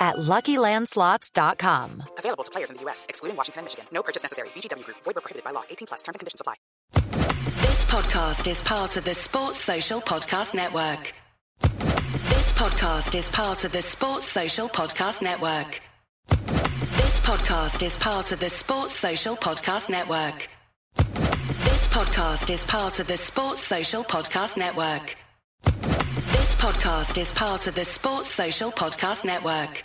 at LuckyLandSlots.com. Available to players in the U.S., excluding Washington and Michigan. No purchase necessary. VGW Group. Void where prohibited by law. 18 plus. Terms and conditions apply. This podcast is part of the Sports Social Podcast Network. This podcast is part of the Sports Social Podcast Network. This podcast is part of the Sports Social Podcast Network. This podcast is part of the Sports Social Podcast Network. This podcast is part of the Sports Social Podcast Network.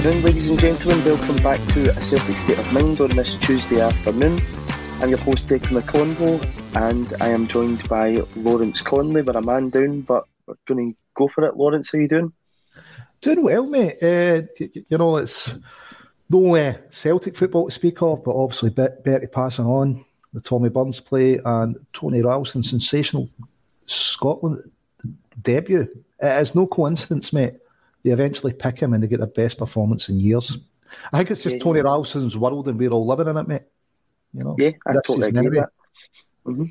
afternoon, ladies and gentlemen. Welcome back to A Celtic State of Mind on this Tuesday afternoon. I'm your host, Declan McConville, and I am joined by Lawrence Connolly. We're a man down, but we're going to go for it. Lawrence, how are you doing? Doing well, mate. Uh, you know, it's no uh, Celtic football to speak of, but obviously Bertie passing on, the Tommy Burns play, and Tony Ralston sensational Scotland debut. It is no coincidence, mate. They eventually pick him and they get their best performance in years. I think it's just Yeah. Tony Ralston's world and we're all living in it, mate. You know, Yeah, I totally agree with anyway. that. hmm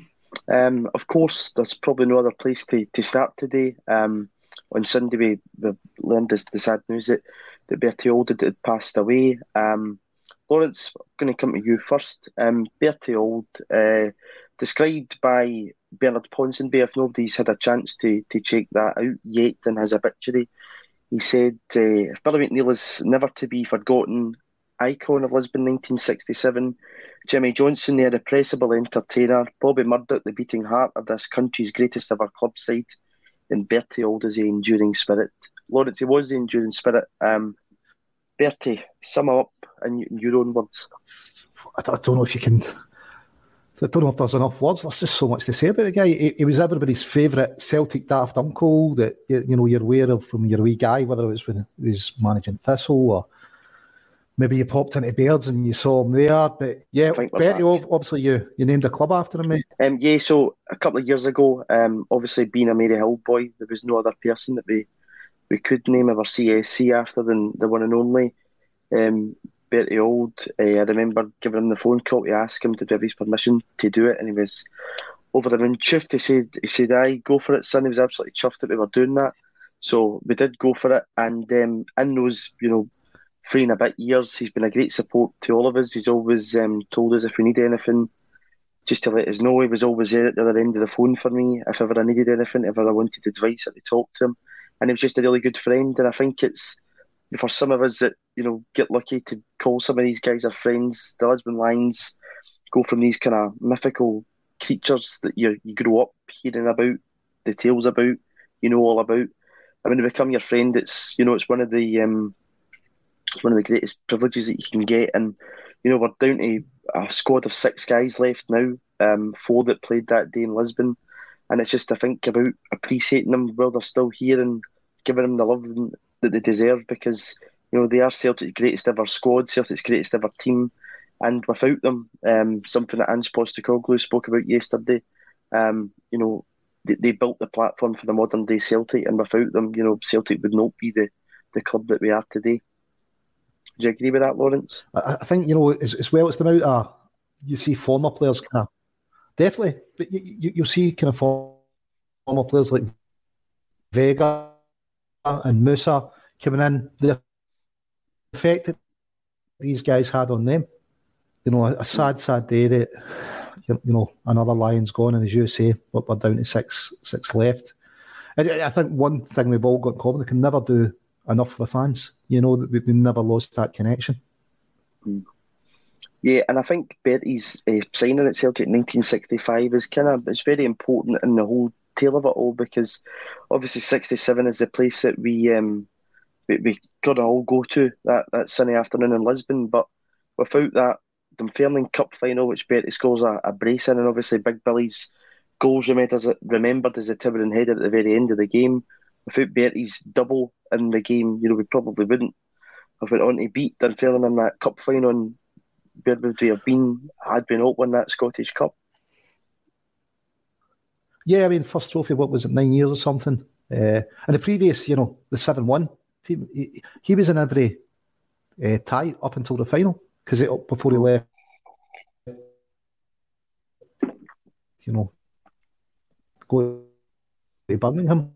Um, of course, there's probably no other place to, to start today. Um, on Sunday, we, we learned this, the sad news that, that Bertie Auld had, had passed away. Um, Lawrence, I'm going to come to you first. Um, Bertie Auld, uh, described by Bernard Ponsonby, if nobody's had a chance to, to check that out yet in his obituary, he said, uh, if Billy McNeil is never to be forgotten, icon of Lisbon 1967, Jimmy Johnstone, the irrepressible entertainer, Bobby Murdoch, the beating heart of this country's greatest ever club side, and Bertie Auld is the enduring spirit. Lawrence, he was the enduring spirit. Um, Bertie, sum up in your own words. I don't know if you can. I don't know if there's enough words. There's just so much to say about the guy. He, he was everybody's favourite Celtic daft uncle that you, you know you're aware of from your wee guy, whether it was when he was managing Thistle or maybe you popped into Baird's and you saw him there. But yeah, Bertie, obviously you, you named a club after him, mate. Um, yeah, so a couple of years ago, um, obviously being a Maryhill boy, there was no other person that we we could name our CSC after than the one and only um, Bertie Auld. Uh, I remember giving him the phone call to ask him to give his permission to do it, and he was over the moon chuffed. He said, "He said, I go for it, son." He was absolutely chuffed that we were doing that. So we did go for it, and um, in those you know three and a bit years, he's been a great support to all of us. He's always um, told us if we need anything, just to let us know. He was always there at the other end of the phone for me if ever I needed anything, if ever I wanted advice, I could talk to him, and he was just a really good friend. And I think it's for some of us that you know get lucky to call some of these guys our friends. The Lisbon Lions go from these kind of mythical creatures that you you grow up hearing about, the tales about, you know all about. I mean, to become your friend, it's you know it's one of the um, one of the greatest privileges that you can get, and you know we're down to a squad of six guys left now, um, four that played that day in Lisbon, and it's just to think about appreciating them while they're still here and giving them the love that they deserve because you know they are Celtic's greatest ever squad, Celtic's greatest ever team, and without them, um, something that Ange Postecoglou spoke about yesterday, um, you know they, they built the platform for the modern day Celtic, and without them, you know, Celtic would not be the, the club that we are today. Do you agree with that, Lawrence? I, I think you know as, as well. It's the amount of you see former players kind of definitely, but you, you you'll see kind of former players like Vega and Musa coming in. The effect that these guys had on them. You know, a, sad, sad day that you, know, another Lions gone, and as you say, we're, we're down to six six left. And I think one thing they've all got in common: they can never do enough for the fans. You know, they, they never lost that connection. Mm. Yeah, and I think Bertie's uh, signing at Celtic in 1965 is kind of it's very important in the whole tale of it all because obviously 67 is the place that we um we, we gotta all go to that, that sunny afternoon in Lisbon, but without that Dunfermline Cup final, which Bertie scores a, a brace in, and obviously Big Billy's goals remembered as a Tiburon header at the very end of the game. Without Bertie's double in the game, you know, we probably wouldn't have went on to beat Dunfermline in that cup final. And where would we have been had we not won that Scottish Cup? Yeah, I mean, first trophy, what was it, nine years or something? Uh, and the previous, you know, the 7 1 team, he, he, was in every uh, tie up until the final because before he left you know, go to Birmingham.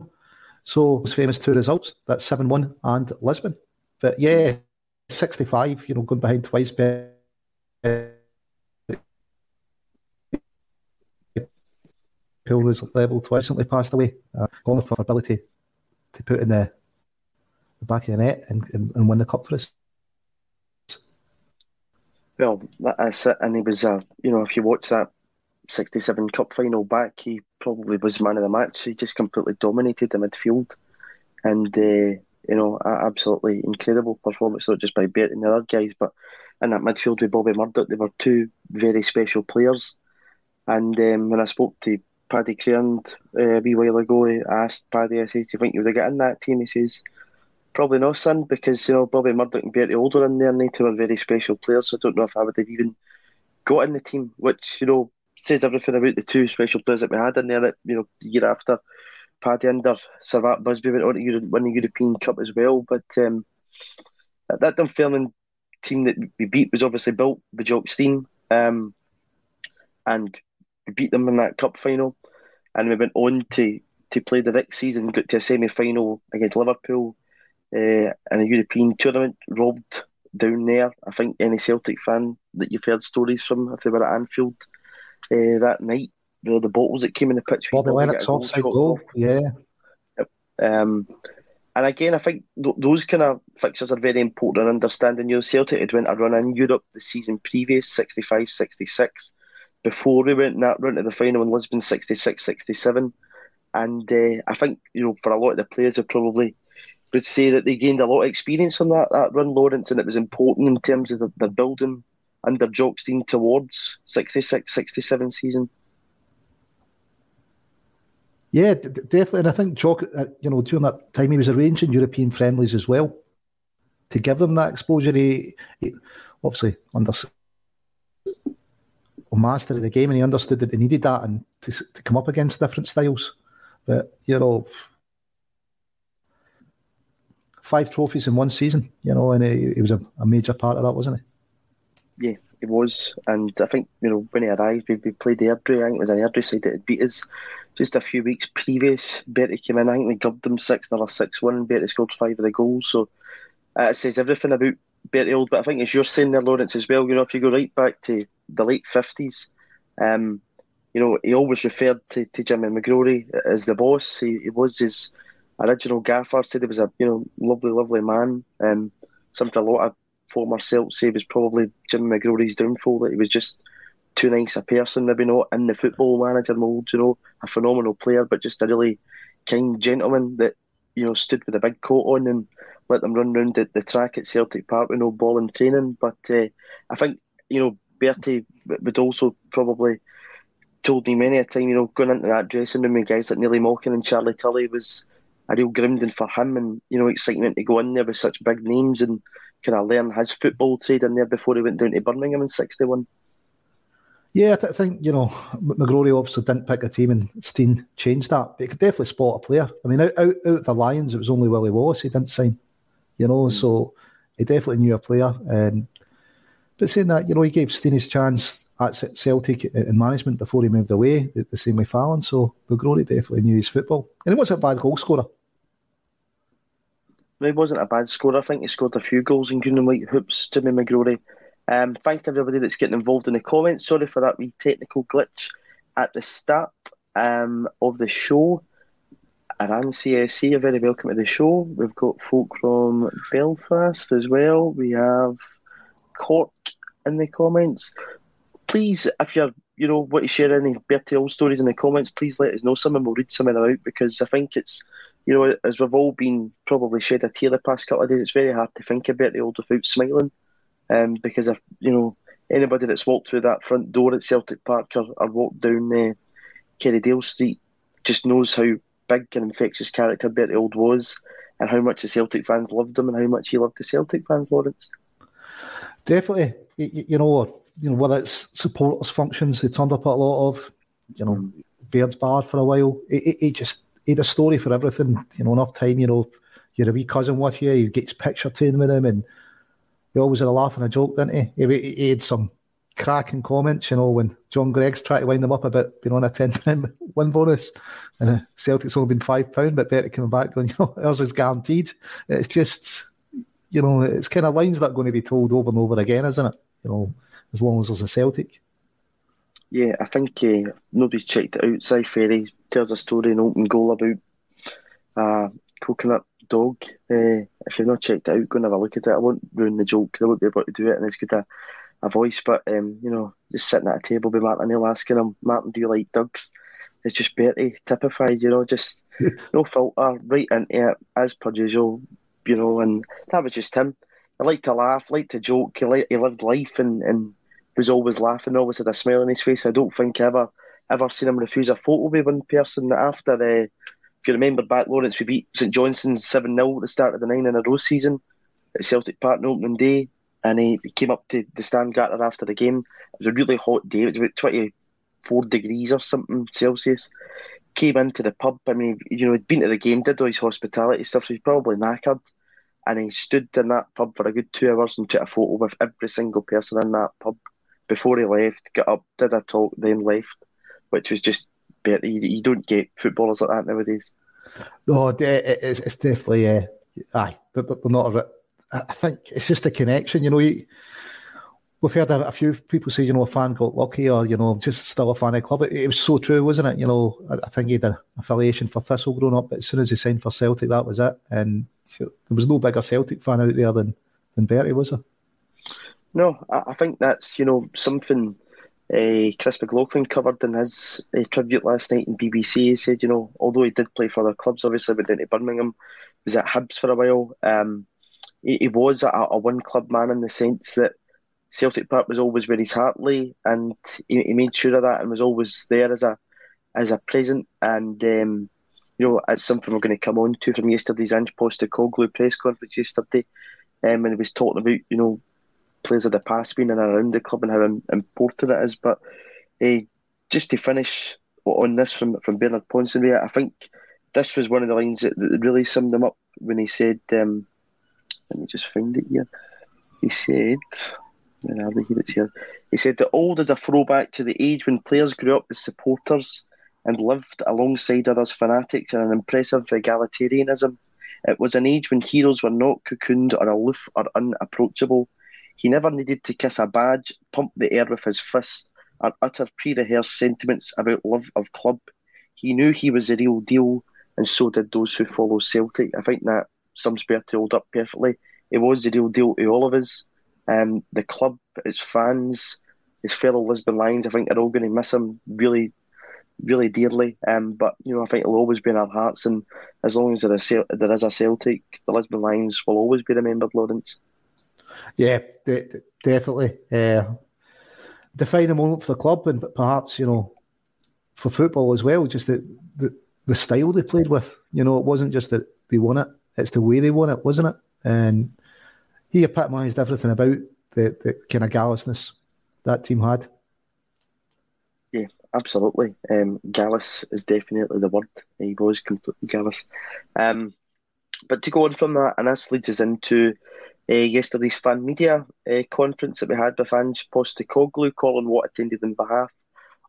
So it's famous two results. That's 7 1 and Lisbon. But yeah, 65, you know, going behind twice. Pool was level twice, recently passed away. Uh, calling for ability to put in the, the back of the net and, and, and win the cup for us. Well, that's it. And he was, uh, you know, if you watch that 67 Cup final back, he probably was man of the match. He just completely dominated the midfield. And, uh, you know, absolutely incredible performance, not just by Bert and the other guys, but in that midfield with Bobby Murdoch, they were two very special players. And um, when I spoke to Paddy Crerand uh, a wee while ago, asked Paddy, I said, Do you think you would have got in that team? He says, Probably not, son, because, you know, Bobby Murdoch and Bertie Older in there, and they two are very special players, so I don't know if I would have even got in the team, which, you know, says everything about the two special players that we had in there. That you know, year after, Paddy under Sir Matt Busby went on to win the European Cup as well. But um, that, Dunfermline team that we beat was obviously built by Jock Stein, um, and we beat them in that cup final, and we went on to to play the next season, got to a semi final against Liverpool uh, in a European tournament, robbed down there. I think any Celtic fan that you've heard stories from, if they were at Anfield, uh, that night. The, the bottles that came in the pitch. Bobby Lennox offside goal, yeah. Um, and again, I think th- those kind of fixtures are very important in understanding. You know, Celtic had went a run in Europe the season previous, 65 66, before we went in that run to the final in Lisbon, 66 67. And uh, I think, you know, for a lot of the players, they probably would say that they gained a lot of experience from that, that run, Lawrence, and it was important in terms of the, the building under Jock Stein towards 66, 67 season. Yeah, definitely. And I think Jock, uh, you know, during that time he was arranging European friendlies as well to give them that exposure. He, he obviously under master of the game and he understood that they needed that and to, to come up against different styles. But, you know, five trophies in one season, you know, and he, was a, a major part of that, wasn't he? Yeah, he was, and I think you know when he arrived, we, we played the Airdrie. I think it was an Airdrie side that had beat us just a few weeks previous, Bertie came in. I think we gubbed them six, another six one. Bertie scored five of the goals, so uh, it says everything about Bertie. But I think as you're saying there, Lawrence, as well. You know, if you go right back to the late fifties, um, you know, he always referred to, to Jimmy McGrory as the boss. He, he was his original gaffer. Said he was a you know lovely, lovely man. Um, something a lot of former Celts say was probably Jimmy McGrory's downfall. That he was just too nice a person, maybe not in the football manager mould. You know, a phenomenal player, but just a really kind gentleman that you know stood with a big coat on and let them run round the, the track at Celtic Park with no ball in training. But uh, I think you know Bertie would also probably told me many a time, you know, going into that dressing room with guys like Neilly Mochan and Charlie Tully was a real grounding for him and, you know, excitement to go in there with such big names and kind of learn his football trade in there before he went down to Birmingham in 61. Yeah, I, th- think, you know, McGrory obviously didn't pick a team and Stein changed that, but he could definitely spot a player. I mean, out, out, out of the Lions, it was only Willie Wallace he didn't sign, you know, mm. so he definitely knew a player. And But saying that, you know, he gave Stein his chance at Celtic in management before he moved away, the, same way Fallon. So McGrory definitely knew his football. And he wasn't a bad goal scorer. He wasn't a bad scorer. I think he scored a few goals in green and white hoops, Jimmy McGrory. Um, thanks to everybody that's getting involved in the comments. Sorry for that wee technical glitch at the start um, of the show. Aran CSC, you're very welcome to the show. We've got folk from Belfast as well. We have Cork in the comments please, if you're you know want to share any Bertie Auld stories in the comments, please let us know some and we'll read some of them out because I think it's you know as we've all been probably shed a tear the past couple of days, it's very hard to think of Bertie Auld without smiling, um, because if you know anybody that's walked through that front door at Celtic Park or, or walked down uh, Kerrydale Street just knows how big and infectious character Bertie Auld was and how much the Celtic fans loved him and how much he loved the Celtic fans, Lawrence. Definitely, you, you know you know, whether it's supporters functions, they turned up at a lot of, you know, Baird's Bar for a while. It, just he had a story for everything. You know, enough time. You know, you're a wee cousin with you. He gets picture taken with him, and he always had a laugh and a joke, didn't he? He, he had some cracking comments. You know, when John Greig's tried to wind them up about being on a ten pound win bonus, and uh, Celtic's only been five pound, but better coming back going, you know, ours is guaranteed. It's just, you know, it's kind of lines that are going to be told over and over again, isn't it? You know as long as there's a Celtic. Yeah, I think uh, nobody's checked it out. Si Ferry tells a story in open goal about a coconut dog. Uh, if you've not checked it out, go and have a look at it. I won't ruin the joke I won't be able to do it, and it's got a, a voice. But um, you know, just sitting at a table with Martin Neil asking him, Martin, do you like dogs? It's just Bertie typified, you know, just no filter, right into it as per usual, you know, and that was just him. I liked to laugh, liked to joke. He, liked, he lived life and, and was always laughing, always had a smile on his face. I don't think I ever ever seen him refuse a photo with one person after. Uh, if you remember back, Lawrence, we beat St Johnstone's 7 0 at the start of the nine in a row season at Celtic Park on opening day. And he, came up to the stand garter after the game. It was a really hot day, it was about 24 degrees or something Celsius. Came into the pub. I mean, you know, he'd been to the game, did all his hospitality stuff, so he's probably knackered. And he stood in that pub for a good two hours and took a photo with every single person in that pub before he left, got up, did a talk, then left, which was just better. You, don't get footballers like that nowadays. No, it's definitely, uh, aye, they're, not a, I think it's just a connection, you know. You, we've heard a, a, few people say, you know, a fan got lucky or, you know, just still a fan of the club. It, it was so true, wasn't it? You know, I, I, think he had an affiliation for Thistle growing up, but as soon as he signed for Celtic, that was it. And there was no bigger Celtic fan out there than, than Bertie, was there? No, I, I think that's you know something uh, Chris McLaughlin covered in his uh, tribute last night in BBC. He said, you know, although he did play for other clubs, obviously went down to Birmingham, was at Hibs for a while. Um, he, he, was a, a one club man in the sense that Celtic Park was always where his heart lay, and he, he, made sure of that and was always there as a as a present. And um, you know, it's something we're going to come on to from yesterday's Ange Postecoglou press conference yesterday, um, and he was talking about you know players of the past being in and around the club and how important it is. But uh, just to finish on this from from Bernard Ponsonby, I think this was one of the lines that, that really summed him up when he said, um, "Let me just find it here." He said, "Where are we? Here it's here." He said the Auld is a throwback to the age when players grew up as supporters and lived alongside others fanatics and an impressive egalitarianism. It was an age when heroes were not cocooned or aloof or unapproachable. He never needed to kiss a badge, pump the air with his fist, or utter pre rehearsed sentiments about love of club. He knew he was the real deal, and so did those who follow Celtic. I think that sums Bertie Auld up perfectly. He was the real deal to all of us. Um, the club, its fans, his fellow Lisbon Lions, I think are all going to miss him really really dearly. Um, but you know, I think it'll always be in our hearts, and as long as there is, there is a Celtic, the Lisbon Lions will always be remembered, Lawrence. Yeah, de- definitely. Uh, defining moment for the club, and but perhaps you know, for football as well. Just the, the the style they played with. You know, it wasn't just that they won it; it's the way they won it, wasn't it? And he epitomised everything about the, the kind of gallousness that team had. Yeah, absolutely. Um, Gallus is definitely the word. He was completely gallus. Um, but to go on from that, and this leads us into uh, yesterday's fan media uh, conference that we had with Ange Postecoglou. Colin Watt attended on behalf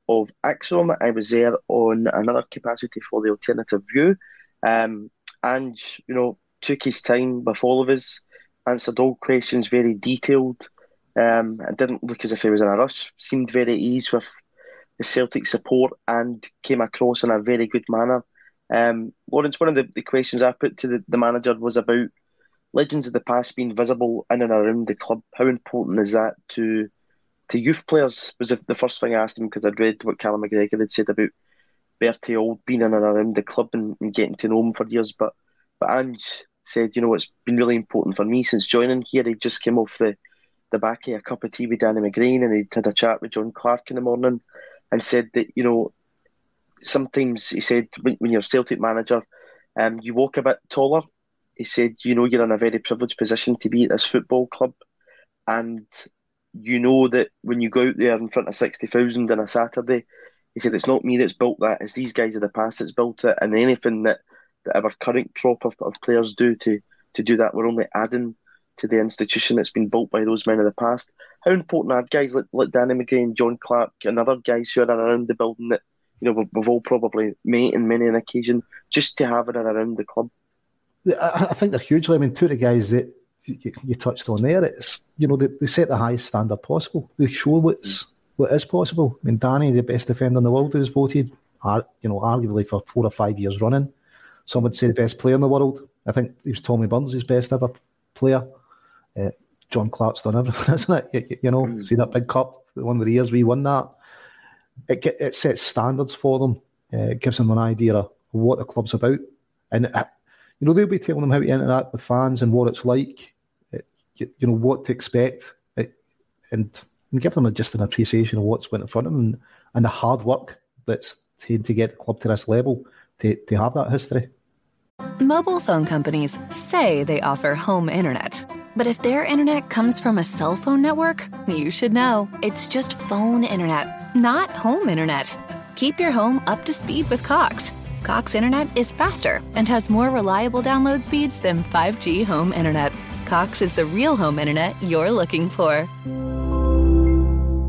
of ACSOM. I was there on another capacity for the alternative view. Um, Ange, you know, took his time with all of us, answered all questions very detailed. Um, it didn't look as if he was in a rush. Seemed very at ease with the Celtic support and came across in a very good manner. Um, Lawrence, one of the, the questions I put to the, the manager was about legends of the past being visible in and around the club. How important is that to to youth players? Was the, the first thing I asked him because I'd read what Callum McGregor had said about Bertie Auld been in and around the club and, and, getting to know him for years. But but Ange said, you know, it's been really important for me since joining here. He just came off the the back of a cup of tea with Danny McGrain and he had a chat with John Clark in the morning and said that you know sometimes he said when, when you're Celtic manager, um, you walk a bit taller. He said you know you're in a very privileged position to be at this football club, and you know that when you go out there in front of sixty thousand on a Saturday, he said it's not me that's built that; it's these guys of the past that's built it, and anything that, that our current crop of, of players do to to do that, we're only adding to the institution that's been built by those men of the past. How important are guys like, like Danny McGrain, John Clark, and other guys who are around the building that you know we've, all probably met in many an occasion just to have it around the club? I, think they're hugely. I mean, two of the guys that you, you touched on there, it's you know they, they, set the highest standard possible. They show what's what is possible. I mean, Danny, the best defender in the world, was voted, you know, arguably for four or five years running. Some would say the best player in the world. I think it was Tommy Burns, his best ever player. Uh, John Clark's done everything, isn't it? You, you know, mm. see that big cup, the one of the years we won that. It it sets standards for them. Uh, it gives them an idea of what the club's about, and uh, you know they'll be telling them how to interact with fans and what it's like. It, you, you, know what to expect, it, and and give them just an appreciation of what's went in front of them and, and the hard work that's taken to get the club to this level to, to have that history. Mobile phone companies say they offer home internet. But if their internet comes from a cell phone network, you should know. It's just phone internet, not home internet. Keep your home up to speed with Cox. Cox internet is faster and has more reliable download speeds than 5G home internet. Cox is the real home internet you're looking for.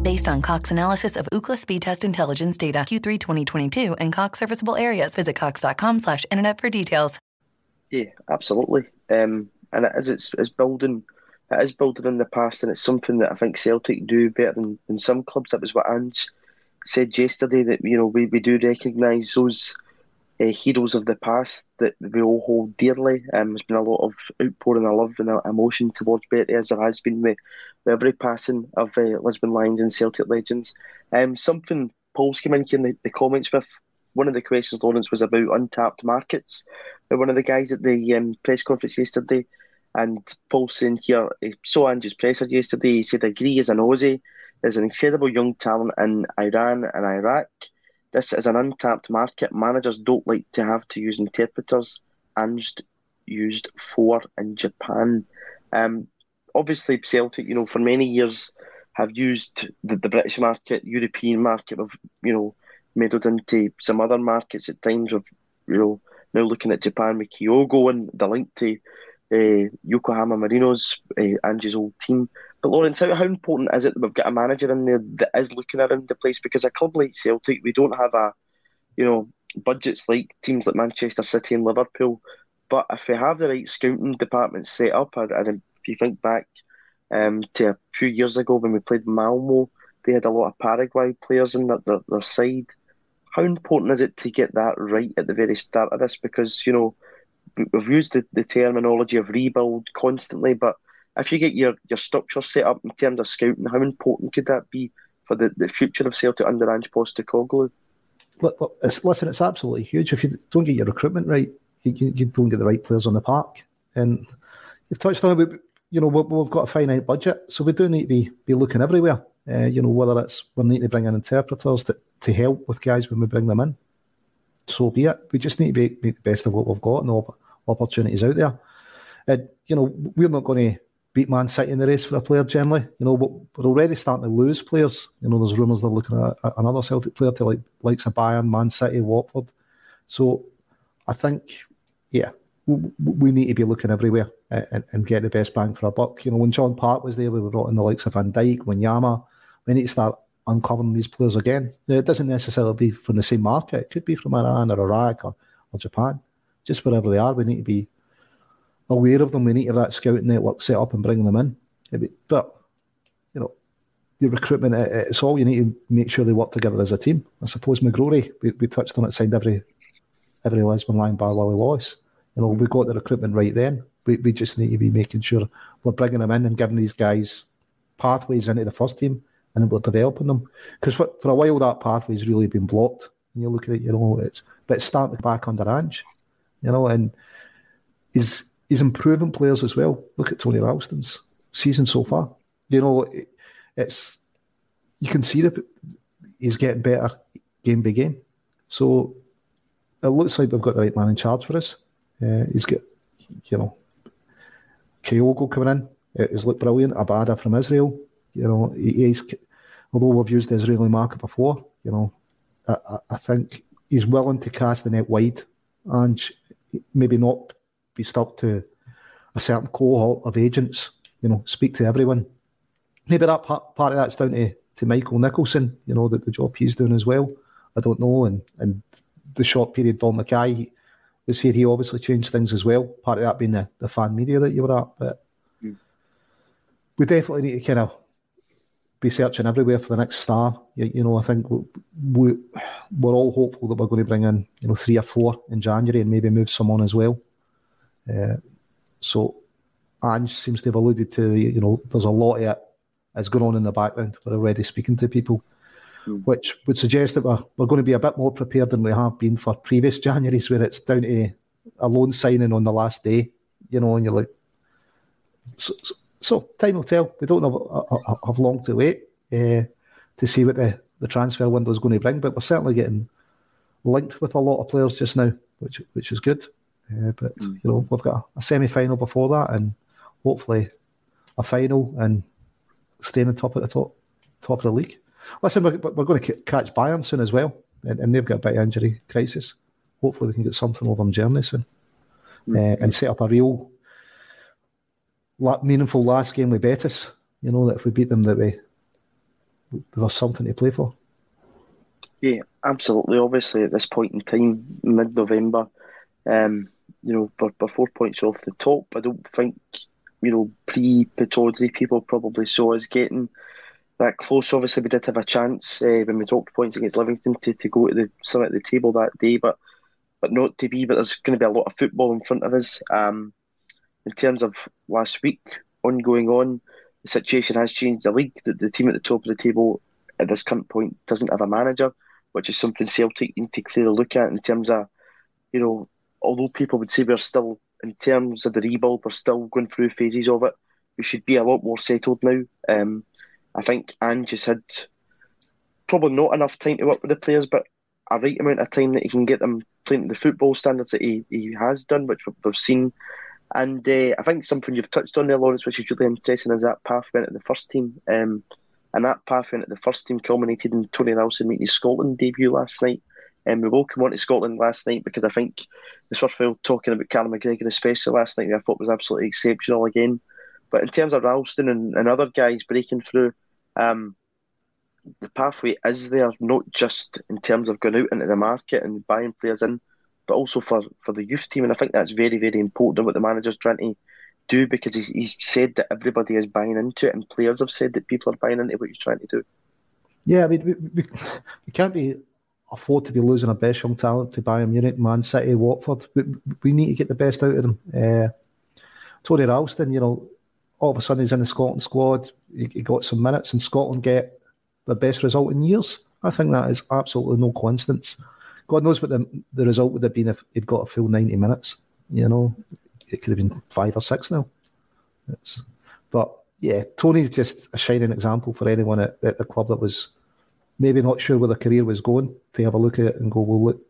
Based on Cox analysis of Ookla speed test intelligence data Q3 2022 and Cox serviceable areas, visit cox.com slash internet for details. Yeah, absolutely. Um, and it's, it's building it is building in the past and it's something that I think Celtic do better than, than some clubs. That was what Ange said yesterday that you know we, we do recognise those uh, heroes of the past that we all hold dearly. Um, there's been a lot of outpouring of love and emotion towards Bertie as there has been with, with every passing of uh, Lisbon Lions and Celtic legends. Um, something Paul's came in here in the, the comments with one of the questions, Lawrence, was about untapped markets. one of the guys at the um, press conference yesterday, and Paul saying here, he saw Ange's presser yesterday. He said, agree as an Aussie, there's an incredible young talent in Iran and Iraq. This is an untapped market. Managers don't like to have to use interpreters. Ange used four in Japan. Um, obviously, Celtic, you know, for many years have used the, the British market, European market, of you know, meddled into some other markets at times of, you know, now looking at Japan with Kyogo and the link to uh, Yokohama Marinos, uh, Ange's old team. But Lawrence, how, how important is it that we've got a manager in there that is looking around the place? Because a club like Celtic, we don't have a you know, budgets like teams like Manchester City and Liverpool. But if we have the right scouting department set up, and if you think back um, to a few years ago when we played Malmo, they had a lot of Paraguay players in their, their, their side. How important is it to get that right at the very start of this? Because, you know, we've used the, the terminology of rebuild constantly, but if you get your, your structure set up in terms of scouting, how important could that be for the, the future of Celtic under Ange Postecoglou? Look, it's, listen, it's absolutely huge. If you don't get your recruitment right, you, you don't get the right players on the park. And you've touched on it, you know, we've got a finite budget, so we do need to be, be looking everywhere. Uh, you know, whether it's we need to bring in interpreters to, to help with guys when we bring them in. So be it. We just need to make, make the best of what we've got and all opportunities out there. And, you know, we're not going to beat Man City in the race for a player generally. You know, we're already starting to lose players. You know, there's rumours they're looking at another Celtic player to like likes of Bayern, Man City, Watford. So I think, yeah, we, need to be looking everywhere and, and, get the best bang for our buck. You know, when John Park was there, we were brought in the likes of Van Dijk, Wanyama. We need to start uncovering these players again. It doesn't necessarily be from the same market. It could be from Iran or Iraq or, or Japan. Just wherever they are, we need to be aware of them. We need to have that scouting network set up and bring them in. But, you know, your recruitment, it's all you need to make sure they work together as a team. I suppose McGrory, we, we touched on it, signed every every Lisbon Lion bar Wally Wallace. You know, we got the recruitment right then. We, we just need to be making sure we're bringing them in and giving these guys pathways into the first team and we're developing them. Because for, for a while, that pathway's really been blocked. And you look at you know, it's, but it's starting back under Ange, you know, and he's he's improving players as well. Look at Tony Ralston's season so far. You know, it, it's you can see that he's getting better game by game. So it looks like we've got the right man in charge for us. Uh, he's got, you know, Kyogo coming in. It has looked brilliant. Abada from Israel. You know, he's although we've used the Israeli market before. You know, I, I think he's willing to cast the net wide and maybe not be stuck to a certain cohort of agents. You know, speak to everyone. Maybe that part, part of that's down to, to Michael Nicholson. You know, that the job he's doing as well. I don't know, and and the short period Dom McKay was here, he obviously changed things as well. Part of that being the, the fan media that you were at, but mm. we definitely need to kind of be searching everywhere for the next star. You, you know, I think we, we, we're all hopeful that we're going to bring in, you know, three or four in January and maybe move some on as well. Uh, so Ange seems to have alluded to, you know, there's a lot of it that's going on in the background. We're already speaking to people. Which would suggest that we're, we're going to be a bit more prepared than we have been for previous Januaries, where it's down to a loan signing on the last day, you know, and you're like, so, so, so time will tell. We don't have, have long to wait uh, to see what the, the transfer window is going to bring, but we're certainly getting linked with a lot of players just now, which which is good. Uh, but mm. you know, we've got a, a semi final before that, and hopefully a final, and staying on top of the top top of the league. Listen, we're, we're going to catch Bayern soon as well, and, and, they've got a bit of injury crisis. Hopefully, we can get something over them Germany soon, mm. uh, and set up a real meaningful last game with Betis. You know that if we beat them, that we there's something to play for. Yeah, absolutely. Obviously, at this point in time, mid-November, um, you know, we're, we're four points off the top. I don't think, you know, pre-Pittodrie people probably saw us getting that close. Obviously, we did have a chance uh, when we dropped points against Livingston to, to go to the summit of the table that day, but but not to be. But there's going to be a lot of football in front of us. Um, in terms of last week, ongoing on, the situation has changed. The league, the, the team at the top of the table at this current point doesn't have a manager, which is something Celtic need to clearly look at in terms of, you know, although people would say we're still, in terms of the rebuild, we're still going through phases of it. We should be a lot more settled now. Um, I think Ange had probably not enough time to work with the players, but a right amount of time that he can get them playing to the football standards that he, he has done, which we've seen and uh, I think something you've touched on there, Lawrence, which is really interesting, is that path went at the first team. Um, and that path went at the first team culminated in Tony Ralston making his Scotland debut last night. And um, we will come on to Scotland last night because I think it's worthwhile talking about Callum McGregor, especially last night, I thought was absolutely exceptional again. But in terms of Ralston and, and other guys breaking through, um, the pathway is there, not just in terms of going out into the market and buying players in, but also for, for the youth team. And I think that's very, very important what the manager's trying to do because he's, he's said that everybody is buying into it, and players have said that people are buying into what he's trying to do. Yeah, I mean, we, we, we can't be afford to be losing our best young talent to Bayern Munich, Man City, Watford. We, we need to get the best out of them. Uh, Tony Ralston, you know, all of a sudden he's in the Scotland squad. He, he got some minutes, and Scotland get the best result in years. I think that is absolutely no coincidence. God knows what the the result would have been if he'd got a full ninety minutes. You know, it could have been five or six now. It's, but yeah, Tony's just a shining example for anyone at, at the club that was maybe not sure where their career was going to have a look at it and go, well, look,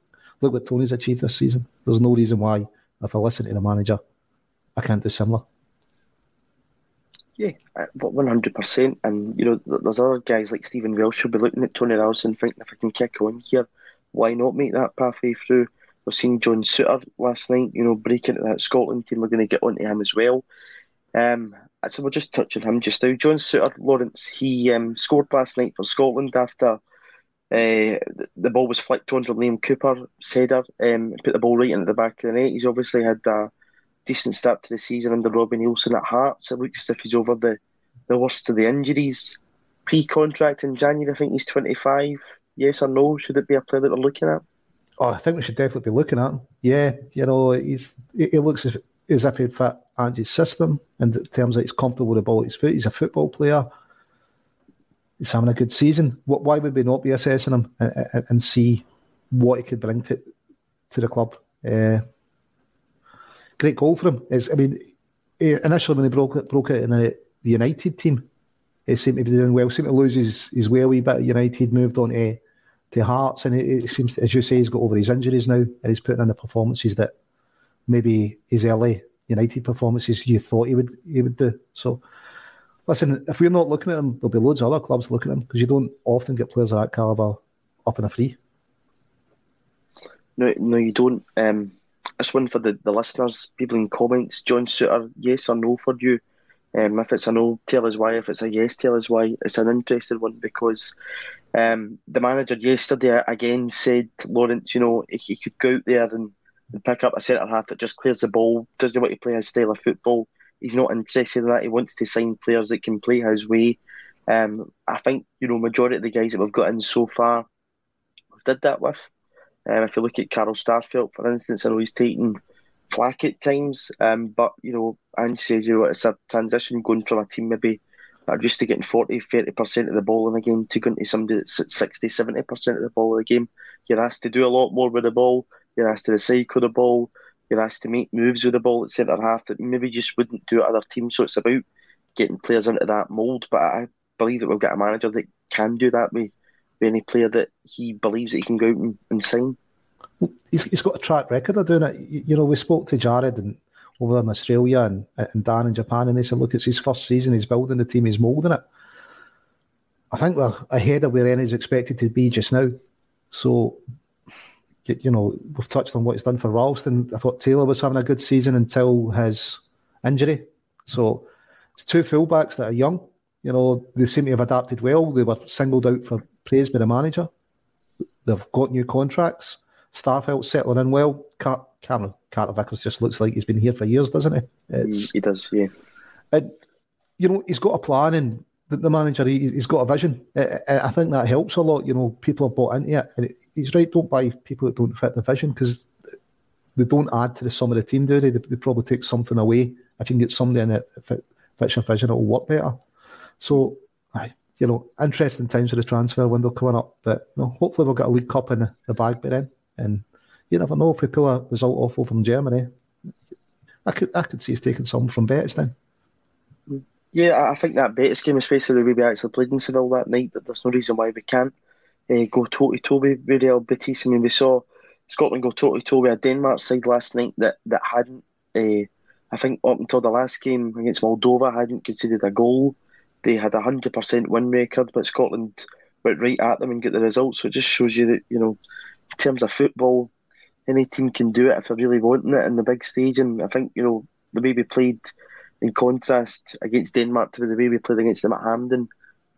look what Tony's achieved this season. There's no reason why, if I listen to the manager, I can't do similar. Yeah, uh, one hundred percent. And you know, there's other guys like Stephen Welsh who'll be looking at Tony Ralston thinking, if I can kick on here, why not make that pathway through? We've seen John Souttar last night, you know, break into that Scotland team. We're going to get onto him as well. Um, so we'll just touch on him just now. John Souttar, Lawrence, he um, scored last night for Scotland after uh, the ball was flicked on from Liam Cooper, header, um, put the ball right into the back of the net. He's obviously had decent start to the season under Robbie Neilson at Hearts. It looks as if he's over the, the worst of the injuries. Pre-contract in January, I think he's 25. Yes or no? Should it be a player that we're looking at? Oh, I think we should definitely be looking at him. Yeah, you know, he's he looks as, as if he'd fit Ange's system and in terms of he's comfortable with the ball at his foot. He's a football player. He's having a good season. Why would we not be assessing him and, and, and see what he could bring to to the club? Uh, great goal for him. Is I mean, initially when he broke it, broke it in the, United team, he seemed to be doing well. Seemed to lose his, his way a wee bit. United moved on to to Hearts, and it, it seems, as you say, he's got over his injuries now, and he's putting in the performances that maybe his early United performances you thought he would he would do. So, listen, if we're not looking at him, there'll be loads of other clubs looking at him because you don't often get players of that caliber up in a free. No, no, you don't. Um, this one for the, the listeners, people in comments. John Souttar, yes or no for you? Um, if it's a no, tell us why. If it's a yes, tell us why. It's an interesting one because um, the manager yesterday again said, Lawrence, you know, he could go out there and, and pick up a centre half that just clears the ball, doesn't want to play his style of football. He's not interested in that. He wants to sign players that can play his way. Um, I think, you know, majority of the guys that we've got in so far, we've did that with. Um, if you look at Carl Starfelt, for instance, I know he's taking flack at times, um, but, you know, Ange says, you know, it's a transition going from a team maybe that are used to getting 40, 30% of the ball in a game to going to somebody that's at 60, 70% of the ball in a game. You're asked to do a lot more with the ball. You're asked to recycle the ball. You're asked to make moves with the ball at centre half that maybe just wouldn't do at other teams. So it's about getting players into that mould. But I believe that we've got a manager that can do that with any player that he believes that he can go out and, and sign. He's, he's got a track record of doing it. You know, we spoke to Jared and over in Australia and, and Dan in Japan, and they said, look, it's his first season, he's building the team, he's moulding it. I think we're ahead of where where is expected to be just now. So, you know, we've touched on what he's done for Ralston. I thought Taylor was having a good season until his injury. So, it's two fullbacks that are young. You know, they seem to have adapted well. They were singled out for praise by the manager. They've got new contracts. Starfelt settling in well. Cameron Carter Vickers just looks like he's been here for years, doesn't he? It's, he does, yeah. And, you know, he's got a plan and the, the manager, he, has got a vision. I, I, think that helps a lot. You know, people are bought into it. And he's right, don't buy people that don't fit the vision because they don't add to the sum of the team, do they? They, they probably take something away. If you can get somebody in it fit, fits your vision, it'll work better. So, you know, interesting times for the transfer window coming up. But you know, hopefully we'll get a League Cup in the, bag by then. And you never know if we pull a result off over from Germany. I could I could see us taking some from Betis then. Yeah, I think that Betis game, especially the way we actually played in Seville that night, that there's no reason why we can't uh, go toe to toe with Real Betis. I mean, we saw Scotland go toe to toe with a Denmark side last night that that hadn't. Uh, I think up until the last game against Moldova, hadn't conceded a goal. They had a hundred percent win record, but Scotland went right at them and get the results. So it just shows you that you know, in terms of football, any team can do it if they're really wanting it in the big stage. And I think you know the way we played in contrast against Denmark to the way we played against them at Hampden,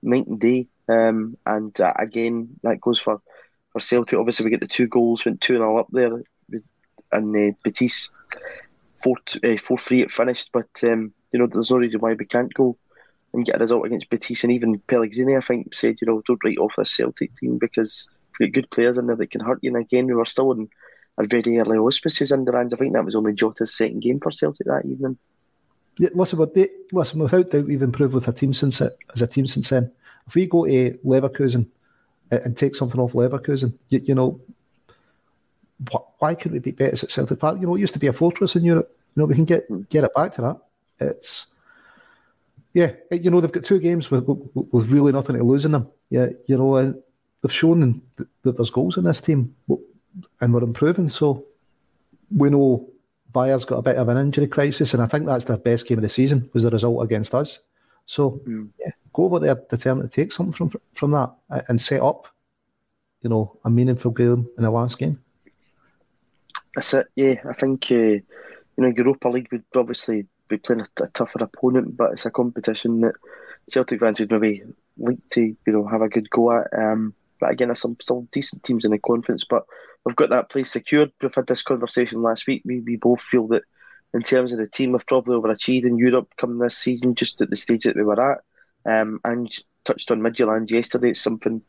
night and day. Um, and uh, again, that goes for, for Celtic. Obviously, we get the two goals, went 2 0 up there, and uh, Betis 4 uh, 4 3 it finished. But, um, you know, there's no reason why we can't go and get a result against Betis. And even Pellegrini, I think, said, you know, don't write off this Celtic team because we've got good players in there that can hurt you. And again, we were still in our very early auspices in the hands. I think that was only Jota's second game for Celtic that evening. Yeah, listen, they, listen, without doubt, we've improved with a team since it, as a team since then. If we go to Leverkusen and take something off Leverkusen, you, you know, why couldn't we beat Betis at Celtic Park? You know, it used to be a fortress in Europe. You know, we can get hmm. get it back to that. It's yeah, you know, they've got two games with with really nothing to lose in them. Yeah, you know, uh, they've shown that there's goals in this team, and we're improving. So we know Bayer's got a bit of an injury crisis, and I think that's their best game of the season was the result against us. So mm. yeah, go over there determined to take something from from that and set up, you know, a meaningful game in the last game. That's it. Yeah, I think uh, you know Europa League would obviously be playing a, a, tougher opponent, but it's a competition that Celtic fans would maybe like to you know have a good go at. Um, but again, there's some still decent teams in the conference, but we've got that place secured. We've had this conversation last week. We, we both feel that in terms of the team, we've probably overachieved in Europe coming this season, just at the stage that we were at. Um, and touched on Midtjylland yesterday. It's something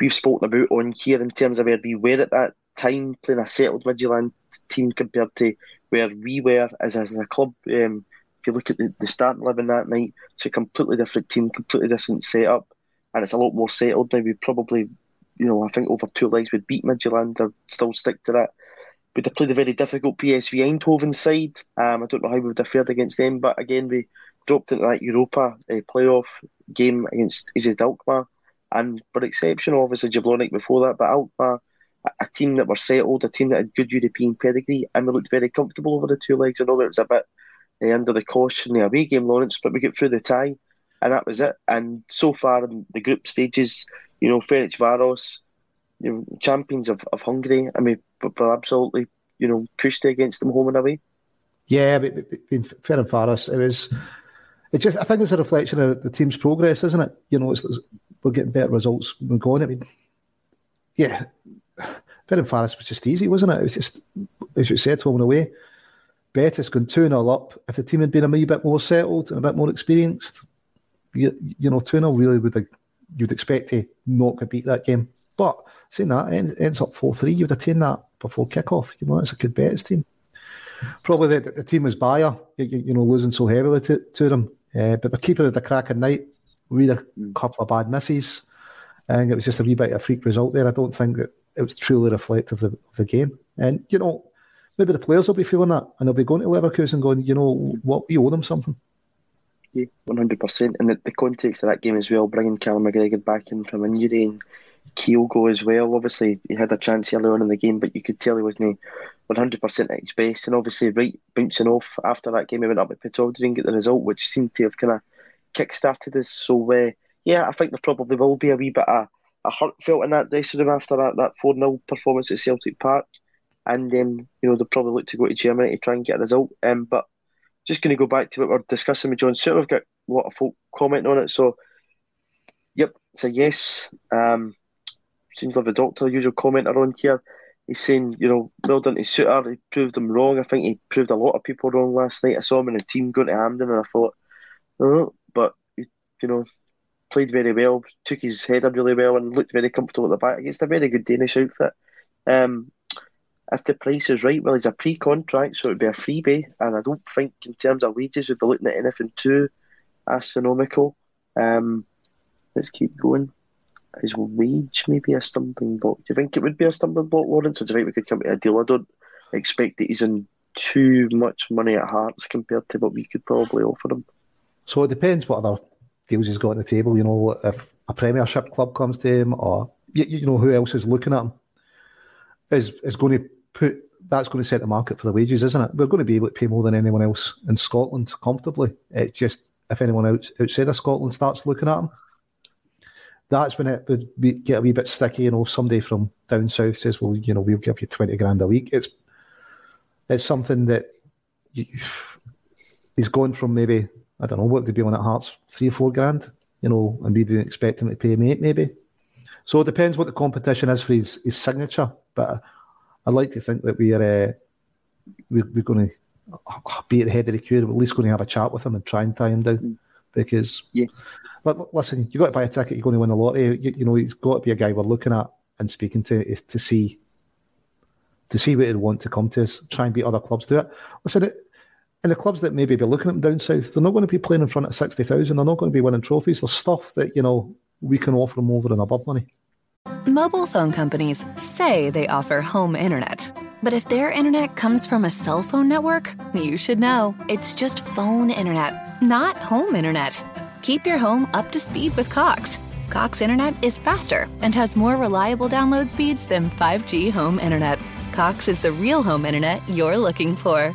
we've spoken about on here in terms of where we were at that time, playing a settled Midtjylland team compared to where we were as, as a club. Um, if you look at the, the starting eleven that night, it's a completely different team, completely different setup, and it's a lot more settled now. We probably you know, I think over two legs would beat Midtjylland or still stick to that. We'd have played a very difficult PSV Eindhoven side. Um, I don't know how we would have fared against them, but again, we dropped into that Europa uh, playoff game against Alkmaar and were exceptional. Obviously, Jablonec before that, but Alkmaar, a, team that were settled, a team that had good European pedigree, and we looked very comfortable over the two legs. I know it was a bit uh, under the cosh in the away game, Lawrence, but we got through the tie, and that was it. And so far in the group stages, you know, Ferencvaros, you know, champions of, of Hungary. I mean, but, but absolutely, you know, cushy against them home and away. Yeah, but, but, but Ferencvaros, it was. It just, I think it's a reflection of the team's progress, isn't it? You know, it's, we're getting better results when going. I mean, yeah, Ferencvaros was just easy, wasn't it? It was just, as you said, home and away. Betis going 2 0 up. If the team had been a wee bit more settled and a bit more experienced, you, you know, 2 0 really would have you'd expect to not get beat that game. But saying that, it ends up 4 3. You'd attain that before kick-off. You know, it's a good Betis team. Probably the, the team was Bayer, you, you, know, losing so heavily to, to them. Uh, but the keeper of the cracking night, had a couple of bad misses. And it was just a wee bit of a freak result there. I don't think that it was truly reflective of the, of the game. And, you know, maybe the players will be feeling that and they'll be going to Leverkusen going, you know, what, we owe them something. Yeah, one hundred percent. And the, the context of that game as well, bringing Callum McGregor back in from injury and Kyogo as well. Obviously, he had a chance earlier on in the game, but you could tell he wasn't one hundred percent at his best. And obviously, right bouncing off after that game, he went up at Pittodrie and get the result, which seemed to have kind of kick-started us. So uh, yeah, I think there probably will be a wee bit of a hurt felt in that dressing room after that that four 0 performance at Celtic Park. And um, you know they'll probably look to go to Germany to try and get a result. Um, but just going to go back to what we're discussing with John Souttar. We've got a lot of folk commenting on it. So, yep, it's a yes. Um, seems like the doctor, usual commenter on here. He's saying, you know, well done to Souttar. He proved them wrong. I think he proved a lot of people wrong last night. I saw him in a team going to Hampden, and I thought, oh, but, you know, played very well, took his head up really well and looked very comfortable at the back against a very good Danish outfit. Um, if the price is right, well, he's a pre-contract, so it'd be a freebie, and I don't think in terms of wages we'd be looking at anything too astronomical. Um, let's keep going. His wage may be a stumbling block. Do you think it would be a stumbling block, Lawrence, or do you think we could come to a deal? I don't expect that he's in too much money at Hearts compared to what we could probably offer him. So it depends what other deals he's got on the table. You know, if a Premiership club comes to him, or you, you know who else is looking at him, is is going to put that's going to set the market for the wages, isn't it? We're going to be able to pay more than anyone else in Scotland comfortably. It's just if anyone else outside of Scotland starts looking at them, that's when it would be, get a wee bit sticky. You know, somebody from down south says, "Well, you know, we'll give you twenty grand a week," it's it's something that you, he's going from maybe I don't know what to be on at Hearts three or four grand. you know, and we didn't expect him to pay mate maybe. So it depends what the competition is for his, his signature. But I'd like to think that we are uh, we're, we're going to be at the head of the queue. We're at least going to have a chat with him and try and tie him down. Mm. Because yeah, but listen, you've got to buy a ticket. You're going to win the lottery. You, you know, he's got to be a guy we're looking at and speaking to to see to see what he'd want to come to us. Try and beat other clubs to it. Listen, it, and the clubs that maybe be looking at them down south, they're not going to be playing in front of 60,000. They're not going to be winning trophies. There's stuff that, you know, we can offer them over and above money. Mobile phone companies say they offer home internet. But if their internet comes from a cell phone network, you should know. It's just phone internet, not home internet. Keep your home up to speed with Cox. Cox internet is faster and has more reliable download speeds than 5G home internet. Cox is the real home internet you're looking for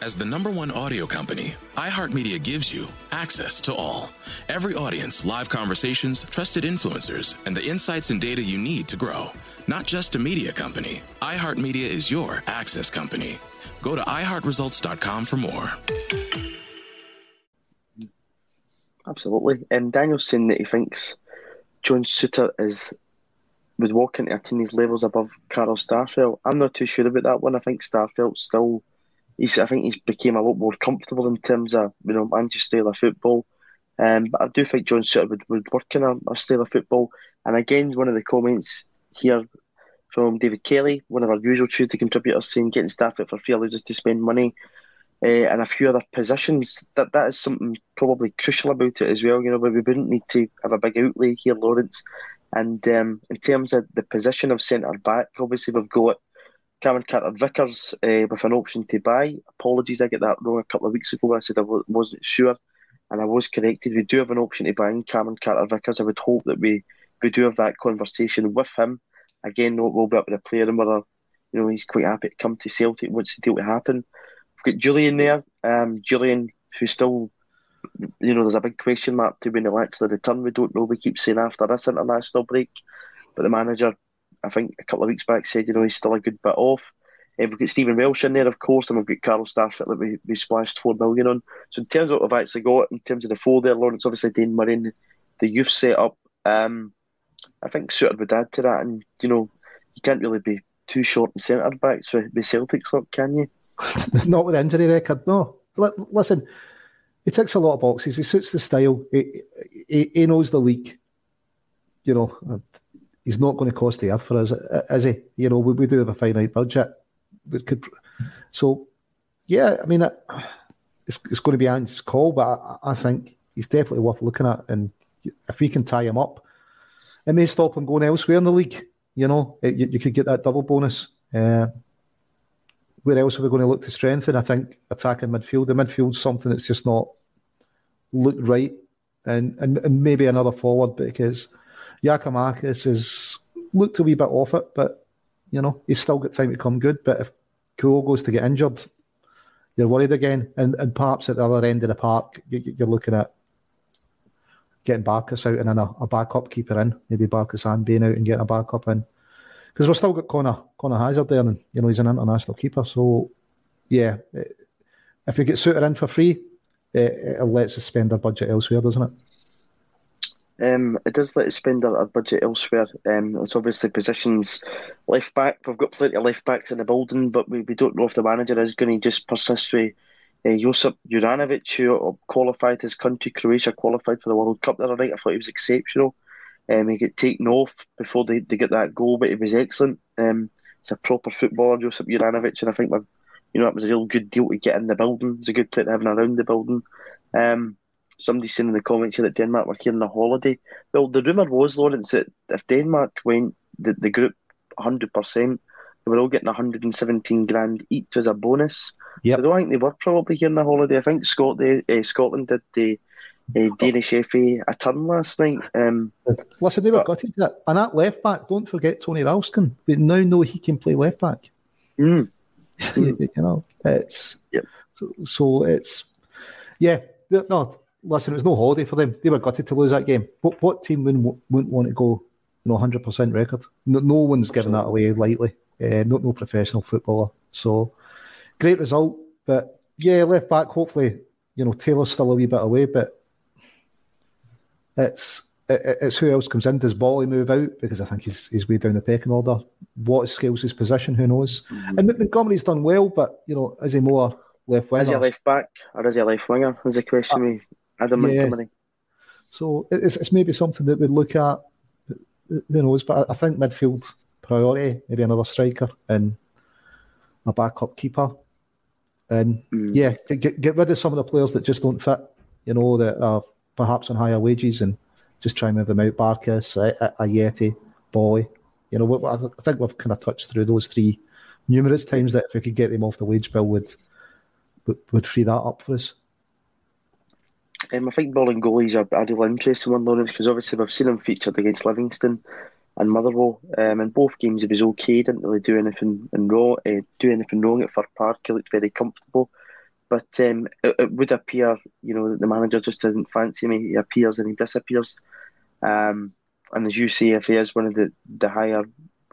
As the number one audio company, iHeartMedia gives you access to all. Every audience, live conversations, trusted influencers, and the insights and data you need to grow. Not just a media company, iHeartMedia is your access company. Go to iHeartResults.com for more. Absolutely. And Daniel's saying that he thinks John Souttar is would walk into a team these levels above Carl Starfelt. I'm not too sure about that one. I think Starfelt's still he's I think he's became a lot more comfortable in terms of you know Manchester style of football. Um, but I do think John Souttar would, would work in a, a style of football. And again, one of the comments here from David Kelly, one of our usual Tuesday contributors, saying getting staff for free allows to spend money. Uh, and a few other positions that that is something probably crucial about it as well. You know, we wouldn't need to have a big outlay here, Lawrence. And um, in terms of the position of centre back, obviously we've got Cameron Carter Vickers uh, with an option to buy. Apologies, I get that wrong a couple of weeks ago. I said I w- wasn't sure, and I was corrected. We do have an option to buy Cameron Carter Vickers. I would hope that we, we do have that conversation with him. Again, we'll be up with a player and whether you know he's quite happy to come to Celtic once the deal to happen. We've got Jullien there. Um, Jullien, who's still, you know, there's a big question mark to when he'll actually return. We don't know. We keep saying after this international break, but the manager I think a couple of weeks back said, you know, he's still a good bit off. Um, we've got Stephen Welsh in there, of course, and we've got Carl Starfelt that we, we splashed four million on. So in terms of what we've actually got, in terms of the four there, Lawrence, obviously Dane Murray, the youth setup, um, I think Souttar would add to that. And, you know, you can't really be too short in centre backs with, with Celtic's look, can you? Not with injury record, no. L- listen, he ticks a lot of boxes. He suits the style. He, he, he knows the league. You know, he's not going to cost the earth for us, is he? You know, we, we do have a finite budget. We could, so yeah, I mean, it's, it's going to be Ange's call, but I, I, think he's definitely worth looking at. And if we can tie him up, it may stop him going elsewhere in the league. You know, it, you, you, could get that double bonus. Uh, where else are we going to look to strengthen? I think attacking midfield. The midfield's something that's just not looked right, and and, and maybe another forward because Giakoumakis has looked a wee bit off it, but you know he's still got time to come good. But if Kyogo's to get injured, you're worried again. And and perhaps at the other end of the park, you're looking at getting Barkas out and then a, a backup keeper in, maybe Barkas and being out and getting a backup in. Because we've still got Conor Conor Hazard there, and you know he's an international keeper. So yeah, eh, if we get Souttar in for free, eh, it, it lets us spend our budget elsewhere, doesn't it? Um, it does let us spend our, our budget elsewhere. Um, it's obviously positions left back. We've got plenty of left backs in the building, but we, we don't know if the manager is going to just persist with uh, Josip Juranovic, who qualified his country, Croatia qualified for the World Cup the other night. I thought he was exceptional. Um, he got taken off before they, they get that goal, but he was excellent. Um, he's a proper footballer, Josip Juranovic, and I think you know, it was a real good deal to get in the building. It's a good player to have around the building. Um, somebody saying in the comments here that Denmark were here on a holiday. Well, the rumour was, Lawrence, that if Denmark went the, the group 100%, they were all getting 117 grand each as a bonus. Yep. I don't think they were probably here on a holiday. I think Scot- uh, Scotland did the uh, Danish FA a turn last night. Um, Listen, they were gutted that. And that left back, don't forget Tony Ralston. We now know he can play left back. Mm. you, you know, it's yep. so, so it's yeah. No, listen, it was no holiday for them. They were gutted to lose that game. What what team wouldn't, wouldn't want to go, you know, hundred percent record? No, no one's giving that away lightly. Uh, not no professional footballer. So great result, but yeah, left back. Hopefully, you know, Taylor's still a wee bit away, but it's it's who else comes in. Does Bolly move out because I think he's he's way down the pecking order. What scales his position? Who knows? Mm-hmm. And Montgomery's done well, but you know, is he more left winger? Is he a left back or is he a left winger? Is the question uh, Adam yeah. Montgomery. So it's it's maybe something that we'd look at. Who knows? But I think midfield priority, maybe another striker and a backup keeper. And mm. yeah, get get rid of some of the players that just don't fit. You know that are perhaps on higher wages and just try and move them out. Barkas, Ajeti, Boy. You know, I think we've kind of touched through those three numerous times that if we could get them off the wage bill would would, would free that up for us. Um, I think Bolingoli's a, a real interesting one, Lawrence, because obviously we've seen him featured against Livingston and Motherwell. Um, in both games, he was okay. Didn't really do anything wrong. Uh, do anything wrong at Fir Park. He looked very comfortable. But um, it, it, would appear, you know, that the manager just doesn't fancy me. He appears and he disappears. Um, and as you say, if he is one of the, the higher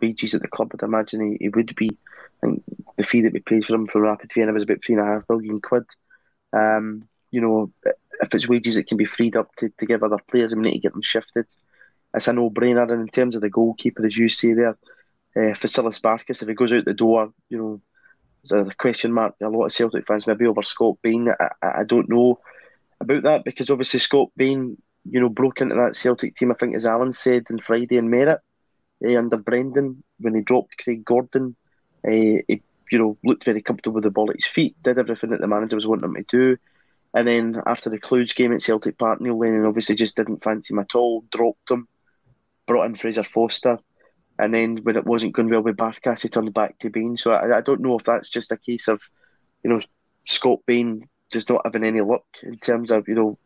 wages at the club, I'd imagine he, he would be. I think the fee that we paid for him for Rapid Vienna was about three and a half million quid. Um, you know, if it's wages that can be freed up to, to give other players, we need to get them shifted. It's a no-brainer. And in terms of the goalkeeper, as you say there, uh, Vasilis Barkas, if he goes out the door, you know, there's a question mark. A lot of Celtic fans maybe over Scott Bain. I, I, don't know about that because obviously Scott Bain, you know, broke into that Celtic team. I think as Alan said on Friday in Merit uh, under Brendan when he dropped Craig Gordon, uh, he you know looked very comfortable with the ball at his feet, did everything that the manager was wanting him to do. And then after the Cluj game at Celtic Park, Neil Lennon obviously just didn't fancy him at all, dropped him, brought in Fraser Forster. And then when it wasn't going well with Barkas, he turned back to Bain. So I, I, don't know if that's just a case of, you know, Scott Bain just not having any luck in terms of, you know,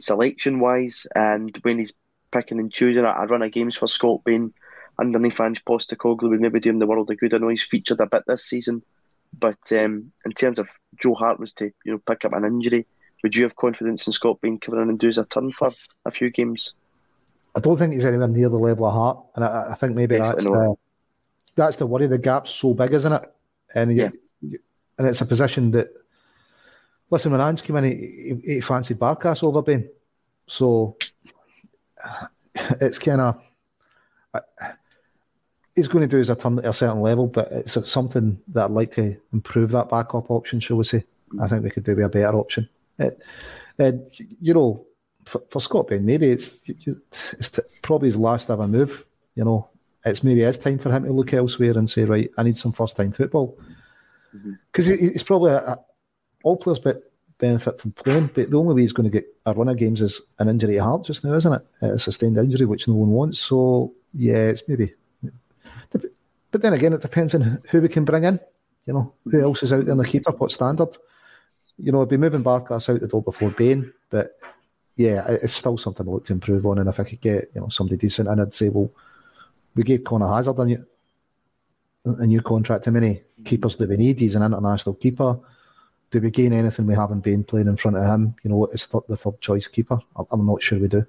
selection wise. And when he's picking and choosing, I, I run a games for Scott Bain underneath Ange Postecoglou would maybe do him the world of good. I know he's featured a bit this season. But um, in terms of Joe Hart was to, you know, pick up an injury, would you have confidence in Scott Bain coming in and do a turn for a few games? I don't think he's anywhere near the level of Hart, and I, I think maybe Definitely that's the, that's the worry. The gap's so big, isn't it? And yeah. and it's a position that. Listen, when Ange came in, he, he, he fancied Barkas over Bain, so it's kind of he's going to do his a turn at a certain level, but it's something that I'd like to improve that backup option, shall we say? I think we could do with a better option. It, you know, for, for Scott Bain, maybe it's it's t- probably his last ever move. You know, it's maybe it's time for him to look elsewhere and say, right, I need some first time football. Because mm-hmm. it's probably a, a, all players but benefit from playing, but the only way he's going to get a run of games is an injury at heart just now, isn't it? A sustained injury, which no one wants. So yeah, it's maybe. But then again, it depends on who we can bring in. You know, who else is out there in the keeper? What standard? You know, I'd be moving Barkas out the door before Bain, but yeah, it's still something I look to improve on. And if I could get you know somebody decent, and I'd say, well, we gave Conor Hazard a new, a new contract. How many keepers do we need? He's an international keeper. Do we gain anything we haven't been playing in front of him? You know, it's the third choice keeper. I'm not sure we do.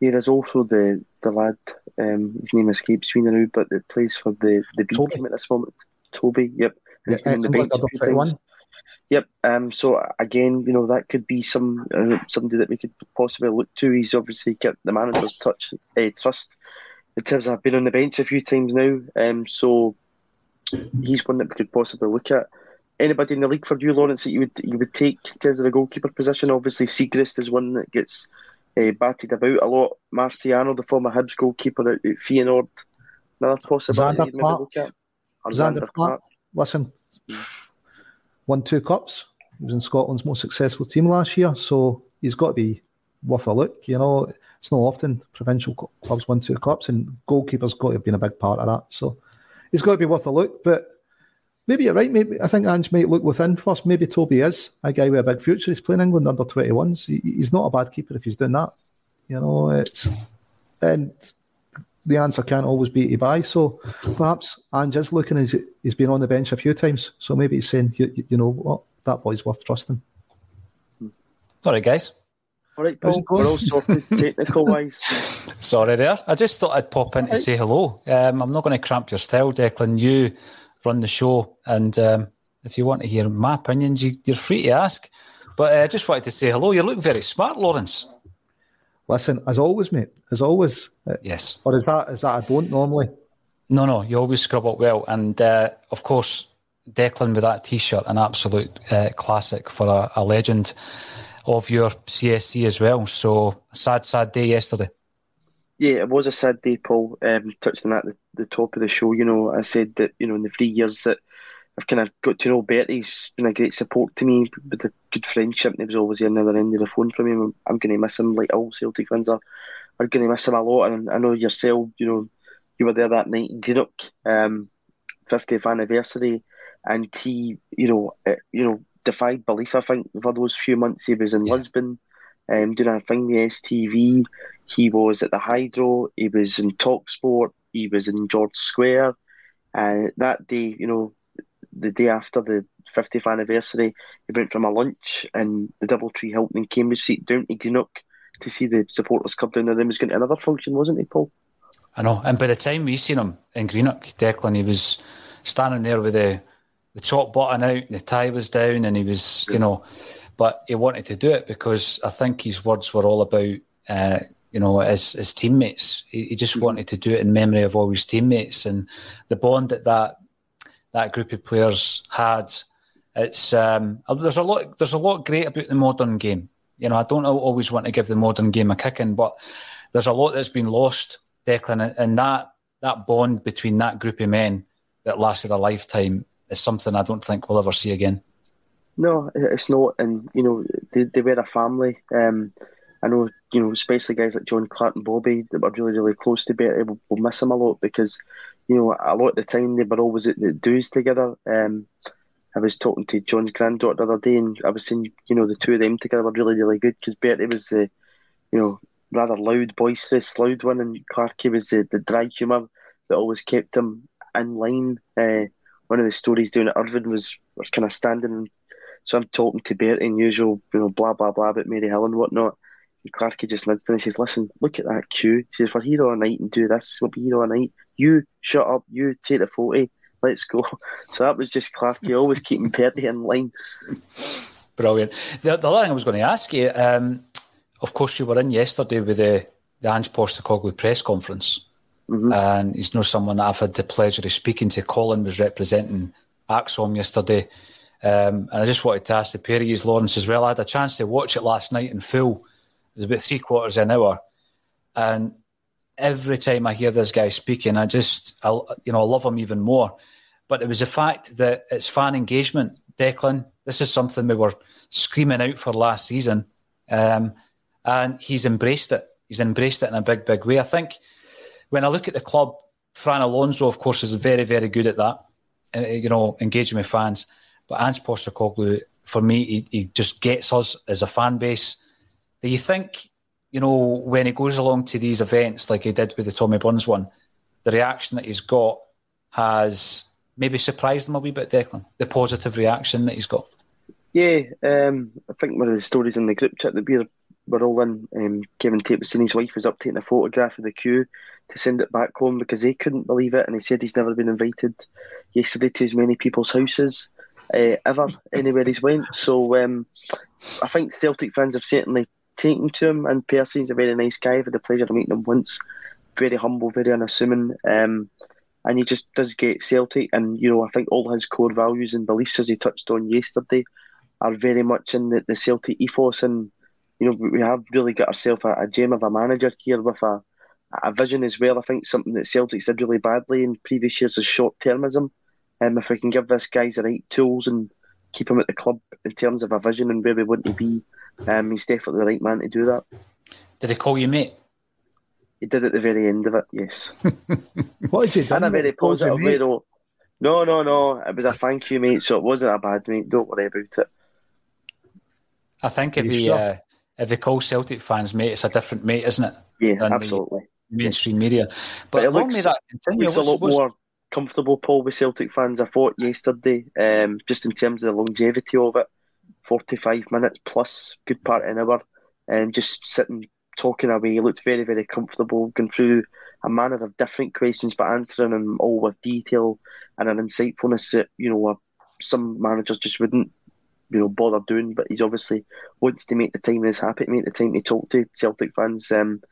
Yeah, there's also the the lad. Um, his name escapes me now, but that plays for the the B team at this moment. Toby. Yep. Yeah, the bench Yep. Um. So again, you know, that could be some uh, somebody that we could possibly look to. He's obviously got the manager's touch uh, trust in terms of been on the bench a few times now. Um. So he's one that we could possibly look at. Anybody in the league for you, Lawrence, that you would you would take in terms of the goalkeeper position? Obviously, Siegrist is one that gets uh, batted about a lot. Marciano, the former Hibs goalkeeper at, at Feyenoord, another possibility. Zander Clark. Zander, Clark. Clark. Listen. Won two cups. He was in Scotland's most successful team last year, so he's got to be worth a look. You know, it's not often provincial clubs win two cups, and goalkeeper's got to have been a big part of that. So he's got to be worth a look. But maybe you're right. Maybe I think Ange might look within first. Maybe Toby is a guy with a big future. He's playing England under 21s. He, he's not a bad keeper if he's doing that. You know, it's and the answer can't always be to buy. So perhaps Ange is looking as he's been on the bench a few times. So maybe he's saying, you, you know what, that boy's worth trusting. All right, guys. All right, Paul. We're all sorted technical wise. Sorry there. I just thought I'd pop in to say hello. Um, I'm not going to cramp your style, Declan. You run the show, and um, if you want to hear my opinions, you, are free to ask. But I uh, just wanted to say hello. You look very smart, Lawrence. Listen, as always, mate. As always. Uh, yes. Or is that is that I don't normally? No, no. You always scrub up well, and uh, of course, Declan with that T-shirt, an absolute uh, classic for a, a legend of your CSC as well. So sad, sad day yesterday. Yeah, it was a sad day, Paul. Um, touched on that at the, the top of the show. You know, I said that you know in the three years that I've kind of got to know Bertie, he's been a great support to me with a good friendship. And he was always the other end of the phone for me. I'm, I'm going to miss him, like all Celtic fans are. are going to miss him a lot. And I know yourself, you know, you were there that night in Greenock, um, 50th anniversary, and he, you know, uh, you know, defied belief. I think for those few months he was in yeah. Lisbon, um, doing a thing the STV. He was at the Hydro. He was in Talksport. He was in George Square. And uh, that day, you know, the day after the 50th anniversary, he went from a lunch in the Doubletree Hilton in Cambridge Street down to Greenock to see the supporters come down and then was going to another function, wasn't he, Paul? I know. And by the time we seen him in Greenock, Declan, he was standing there with the the top button out, and the tie was down, and he was, you know, but he wanted to do it because I think his words were all about, uh, you know, his, his teammates. He, he, just wanted to do it in memory of all his teammates and the bond that that, that group of players had. It's um, there's a lot there's a lot great about the modern game. You know, I don't always want to give the modern game a kicking, but there's a lot that's been lost, Declan, and that that bond between that group of men that lasted a lifetime is something I don't think we'll ever see again. No, it's not, and you know they, they were a family. Um, I know you know, especially guys like John Clark and Bobby that were really really close to Bertie. We'll, we'll miss him a lot because you know a lot of the time they were always at the dues together. Um, I was talking to John's granddaughter the other day, and I was saying you know the two of them together were really really good because Bertie was the you know rather loud, boisterous, loud one, and Clarky was the, the dry humour that always kept him in line. Uh, one of the stories doing at Irvine was was kind of standing. So I'm talking to Bertie and usual, you know, blah blah blah about Maryhill and whatnot. Clarky just nudged and he says, "Listen, look at that queue." He says, "We're here all night and do this. We'll be here all night. You shut up. You take the forty. Let's go." So that was just Clarky always keeping Bertie in line. Brilliant. The, the other thing I was going to ask you, um, of course, you were in yesterday with the, the Ange Postecoglou press conference. Mm-hmm. And he's not someone I've had the pleasure of speaking to. Colin was representing ACSOM yesterday. Um, and I just wanted to ask the pair of you, Lawrence, as well. I had a chance to watch it last night in full. Was about three quarters of an hour. And every time I hear this guy speaking, I just, I, you know, I love him even more. But it was the fact that it's fan engagement. Declan, this is something we were screaming out for last season. Um, and he's embraced it. He's embraced it in a big, big way. I think when I look at the club, Fran Alonso, of course, is very, very good at that, uh, you know, engaging with fans. But Ange Postecoglou, for me, he, he just gets us as a fan base. Do you think, you know, when he goes along to these events like he did with the Tommy Burns one, the reaction that he's got has maybe surprised him a wee bit, Declan? The positive reaction that he's got? Yeah, um, I think one of the stories in the group chat that we're, we're all in, um, Kevin was saying his wife was up taking a photograph of the queue to send it back home because they couldn't believe it, and he said he's never been invited yesterday to as many people's houses uh, ever anywhere he's went. So um, I think Celtic fans have certainly taken to him, and Percy is a very nice guy. I've had the pleasure of meeting him once. Very humble, very unassuming, um, and he just does get Celtic. And you know, I think all his core values and beliefs, as he touched on yesterday, are very much in the, the Celtic ethos. And you know, we have really got ourselves a, a gem of a manager here with a a vision as well. I think something that Celtics did really badly in previous years is short termism. Um, if we can give this guy the right tools and keep him at the club in terms of a vision and where we want to be. Um, he's definitely the right man to do that. Did he call you mate? He did at the very end of it, yes. what did he In a very positive way, though. No, no, no. It was a thank you, mate. So it wasn't a bad mate. Don't worry about it. I think if he sure? uh, if he calls Celtic fans mate, it's a different mate, isn't it? Yeah, absolutely. Mainstream media, but, but it looks, that continue, looks a lot more comfortable, Paul, with Celtic fans. I thought yesterday, um, just in terms of the longevity of it, forty-five minutes plus, good part of an hour, and just sitting talking away. He looked very, very comfortable, going through a manner of different questions, but answering them all with detail and an insightfulness that you know some managers just wouldn't you know bother doing. But he's obviously wants to make the time and is happy to make the time to talk to Celtic fans. Um,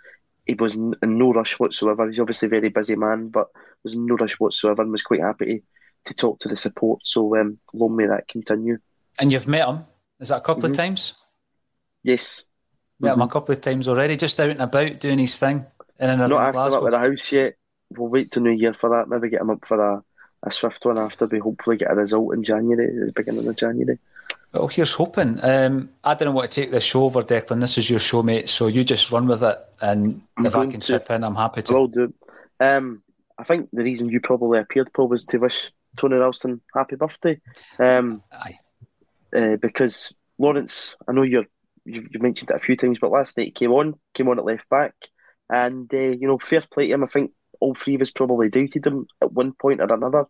he was in no rush whatsoever. He's obviously a very busy man, but was in no rush whatsoever and was quite happy to, to talk to the support. So um, long may that continue. And you've met him? Is that a couple mm-hmm. of times? Yes. Met mm-hmm. a couple of times already, just out and about doing his thing. In and Not asked him up with the house yet. We'll wait till New Year for that. Maybe get him up for a, a swift one after we hopefully get a result in January, the beginning of January. Well, here's hoping. Um, I didn't want to take this show over, Declan. This is your show, mate. So you just run with it, and I'm if I can to, chip in, I'm happy to. Will do. Um, I think the reason you probably appeared, Paul, was to wish Tony Ralston happy birthday. Um, Aye. Uh, because Lawrence, I know you're you, you mentioned it a few times, but last night he came on, came on at left back, and uh, you know, fair play to him. I think all three of us probably doubted him at one point or another.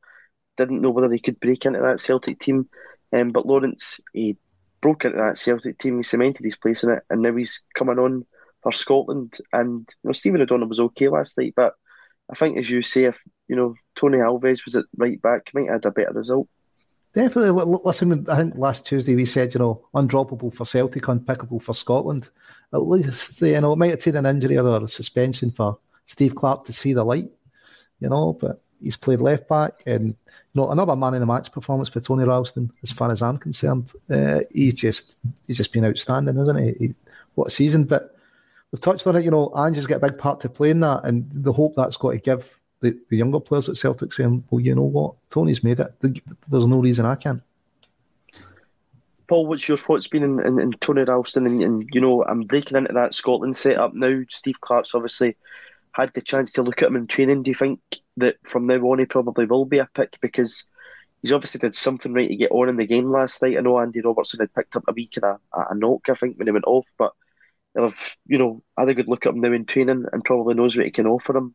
Didn't know whether he could break into that Celtic team. Um, but Lawrence, he broke into that Celtic team, he cemented his place in it, and now he's coming on for Scotland. And you know, Stephen O'Donnell was okay last night, but I think, as you say, if you know Tony Ralston was at right back, might have had a better result. Definitely. Listen, I think last Tuesday we said, you know, undroppable for Celtic, unpickable for Scotland. At least, you know, it might have taken an injury or a suspension for Steve Clarke to see the light, you know, but he's played left back, and you know another man in the match performance for Tony Ralston, as far as I'm concerned. Uh, he's just he's just been outstanding, isn't he? he? What a season! But we've touched on it. You know, Ange's got a big part to play in that, and the hope that's got to give the, the younger players at Celtic saying, "Well, you know what, Tony's made it. There's no reason I can't." Paul, what's your thoughts been in, in, in Tony Ralston? And, and, you know, I'm breaking into that Scotland setup now. Steve Clarke's obviously had the chance to look at him in training. Do you think that from now on he probably will be a pick because he's obviously did something right to get on in the game last night. I know Andy Robertson had picked up a week of a, a knock, I think, when he went off, but have, you know, had a good look at him now in training and probably knows what he can offer him.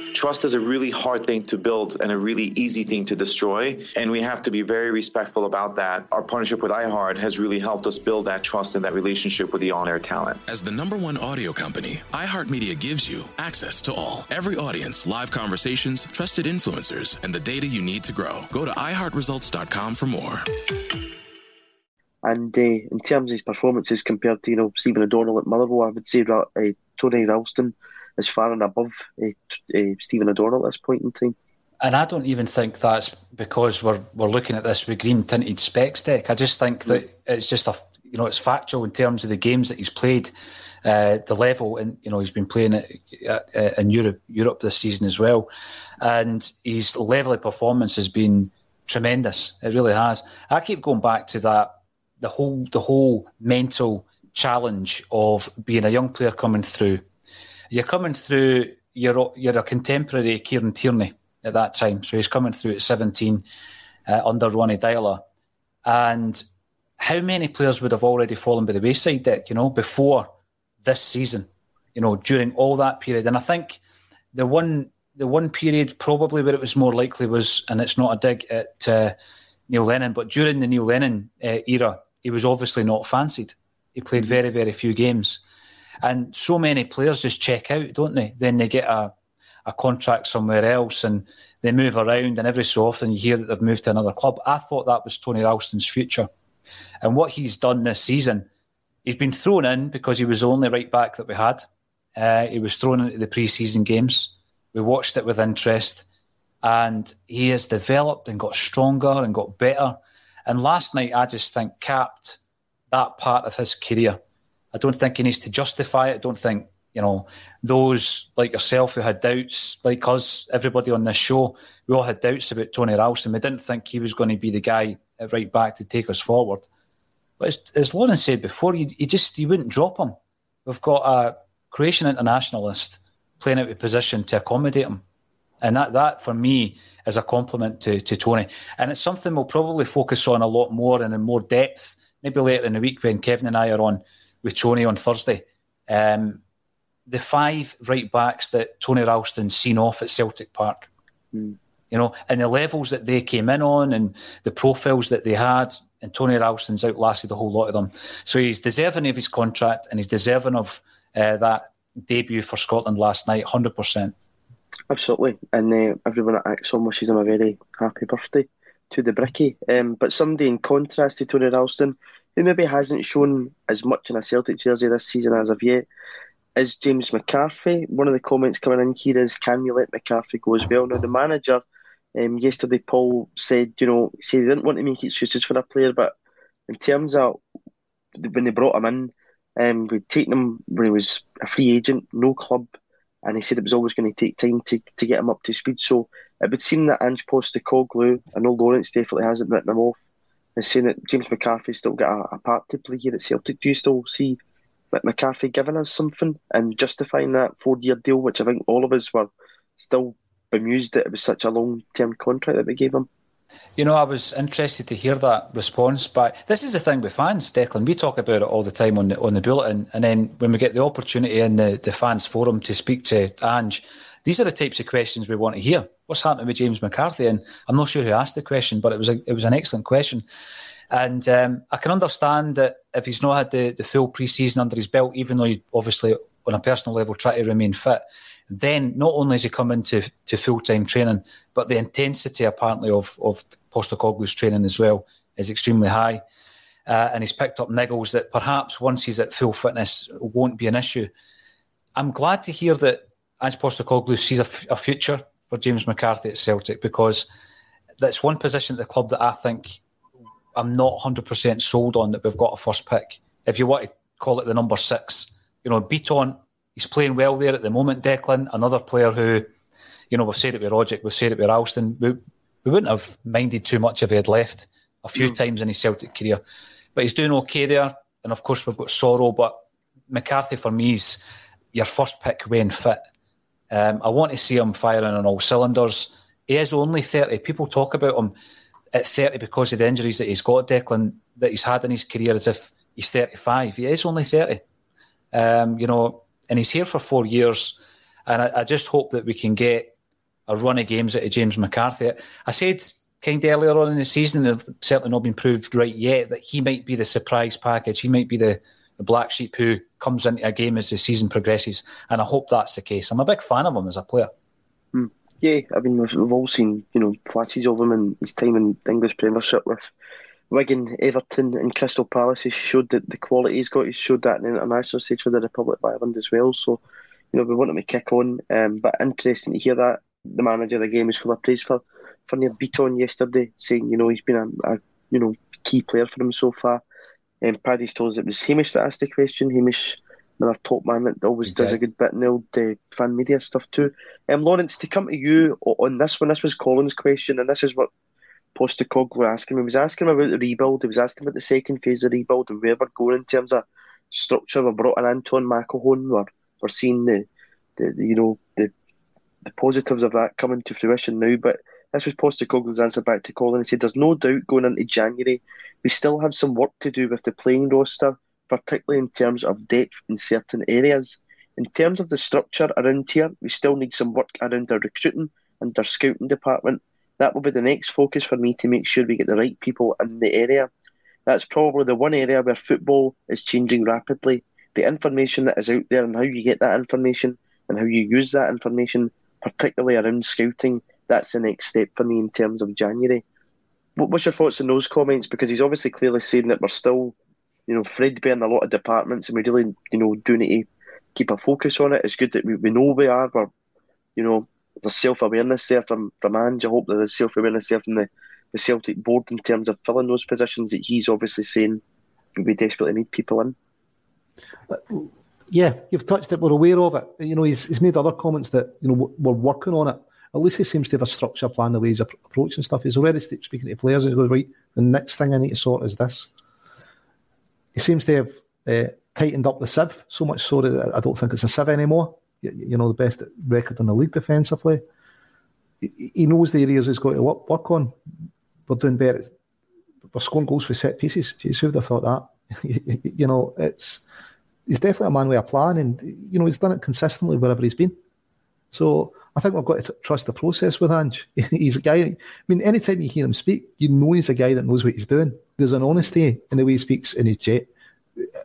Trust is a really hard thing to build and a really easy thing to destroy. And we have to be very respectful about that. Our partnership with iHeart has really helped us build that trust and that relationship with the on air talent. As the number one audio company, iHeartMedia gives you access to all, every audience, live conversations, trusted influencers, and the data you need to grow. Go to iHeartResults.com for more. And uh, in terms of his performances compared to you know Stephen O'Donnell at Motherwell, I would say uh, Tony Ralston is far and above uh, uh, Stephen O'Donnell at this point in time. And I don't even think that's because we're we're looking at this with green tinted specs Dec. I just think that it's just a you know it's factual in terms of the games that he's played, uh, the level, and you know he's been playing it in Europe Europe this season as well, and his level of performance has been tremendous. It really has. I keep going back to that the whole the whole mental challenge of being a young player coming through you're coming through. You're you're a contemporary Kieran Tierney at that time, so he's coming through at 17 uh, under Ronny Deila, and how many players would have already fallen by the wayside, Dick? You know, before this season, you know, during all that period, and I think the one the one period probably where it was more likely was, and it's not a dig at uh, Neil Lennon, but during the Neil Lennon uh, era, he was obviously not fancied. He played mm-hmm. very, very few games. And so many players just check out, don't they? Then they get a, a contract somewhere else and they move around, and every so often you hear that they've moved to another club. I thought that was Tony Ralston's future. And what he's done this season, he's been thrown in because he was the only right back that we had. Uh, he was thrown into the pre season games. We watched it with interest, and he has developed and got stronger and got better. And last night, I just think capped that part of his career. I don't think he needs to justify it. I don't think you know those like yourself who had doubts, like us, everybody on this show, we all had doubts about Tony Ralston. We didn't think he was going to be the guy at right back to take us forward. But as, as Lawrence said before, he, he just he wouldn't drop him. We've got a Croatian internationalist playing out of position to accommodate him. And that, that for me is a compliment to, to Tony. And it's something we'll probably focus on a lot more and in more depth, maybe later in the week when Kevin and I are on with Tony on Thursday. Um, the five right backs that Tony Ralston's seen off at Celtic Park. Mm. You know, and the levels that they came in on and the profiles that they had, and Tony Ralston's outlasted a whole lot of them. So he's deserving of his contract and he's deserving of uh, that debut for Scotland last night, 100%. Absolutely. And uh, everyone at ACSOM wishes him a very happy birthday to the Bricky. Um, but somebody in contrast to Tony Ralston, who maybe hasn't shown as much in a Celtic jersey this season as of yet, is James McCarthy. One of the comments coming in here is, can we let McCarthy go as well? Now, the manager um, yesterday, Paul said, you know, he didn't want to make excuses for a player, but in terms of when they brought him in, um, we'd taken him when he was a free agent, no club, and he said it was always going to take time to, to get him up to speed. So it would seem that Ange Postecoglou, I know Lawrence definitely hasn't written him off, is saying that James McCarthy's still got a, a part to play here at Celtic. Do you still see McCarthy giving us something and justifying that four year deal, which I think all of us were still bemused that it was such a long term contract that we gave him? You know, I was interested to hear that response. But this is the thing with fans, Declan. We talk about it all the time on the on the bulletin, and then when we get the opportunity in the, the fans forum to speak to Ange, these are the types of questions we want to hear. What's happening with James McCarthy? And I'm not sure who asked the question, but it was a, it was an excellent question. And um, I can understand that if he's not had the, the full pre season under his belt, even though he obviously on a personal level try to remain fit, then not only has he come into to full time training, but the intensity apparently of of Postecoglou's training as well is extremely high, uh, and he's picked up niggles that perhaps once he's at full fitness won't be an issue. I'm glad to hear that Ange Postecoglou sees a, f- a future for James McCarthy at Celtic because that's one position at the club that I think I'm not 100% sold on that we've got a first pick. If you want to call it the number six, you know, Bitton, he's playing well there at the moment. Declan, another player who, you know, we've said it with Rogic, we've said it with Ralston. We, we wouldn't have minded too much if he had left a few mm. times in his Celtic career, but he's doing okay there. And of course, we've got Soro, but McCarthy for me is your first pick when fit. Um, I want to see him firing on all cylinders. He is only 30. People talk about him at 30 because of the injuries that he's got, Declan, that he's had in his career as if he's 35. He is only 30. Um, you know, and he's here for four years. And I, I, just hope that we can get a run of games out of James McCarthy. I said kind of earlier on in the season, it's certainly not been proved right yet, that he might be the surprise package. He might be the, the black sheep who comes into a game as the season progresses. And I hope that's the case. I'm a big fan of him as a player. Hmm. Yeah, I mean, we've, we've all seen, you know, flashes of him in his time in the English Premiership with Wigan, Everton, and Crystal Palace. He showed that the quality he's got. He showed that in the international stage for the Republic of Ireland as well. So, you know, we want him to kick on. Um, but interesting to hear that the manager of the game is full of praise for for Nir Bitton yesterday, saying you know he's been a, a you know key player for him so far. And um, Paddy's told us it was Hamish that asked the question. Hamish, another top man that always does a good bit in the old uh, fan media stuff too. Um, Lawrence, to come to you on this one, this was Colin's question, and this is what Postecoglou asking him. He was asking him about the rebuild. He was asking about the second phase of the rebuild and where we're going in terms of structure. We brought in Anton McElhone. We're, we're seeing the, the, the, you know the the positives of that coming to fruition now. But this was Postecoglou's answer back to Colin. He said, "There's no doubt going into January, we still have some work to do with the playing roster, particularly in terms of depth in certain areas. In terms of the structure around here, we still need some work around our recruiting and our scouting department." that will be the next focus for me to make sure we get the right people in the area. That's probably the one area where football is changing rapidly. the information that is out there and how you get that information and how you use that information, particularly around scouting, that's the next step for me in terms of January. What, what's your thoughts on those comments? Because he's obviously clearly saying that we're still, you know, threadbare in a lot of departments, and we really, you know, do need to keep a focus on it. It's good that we, we know we are. We're, you know, there's self awareness there from from Ange. I hope there's self awareness there from the, the Celtic board in terms of filling those positions that he's obviously saying we desperately need people in. Yeah, you've touched it. We're aware of it. You know, he's, he's made other comments that you know we're working on it. At least he seems to have a structure plan the way he's approaching stuff. He's already speaking to players and he goes, right, the next thing I need to sort is this. He seems to have uh, tightened up the sieve so much so that I don't think it's a sieve anymore. You, you know, the best record in the league defensively. He, he knows the areas he's got to work, work on. We're doing better. We're scoring goals for set pieces. Jeez, who would have thought that? you know, it's he's definitely a man with a plan, and you know he's done it consistently wherever he's been. So I think we've got to trust the process with Ange. he's a guy. I mean, anytime you hear him speak, you know he's a guy that knows what he's doing. There's an honesty in the way he speaks, and he's jet. Uh,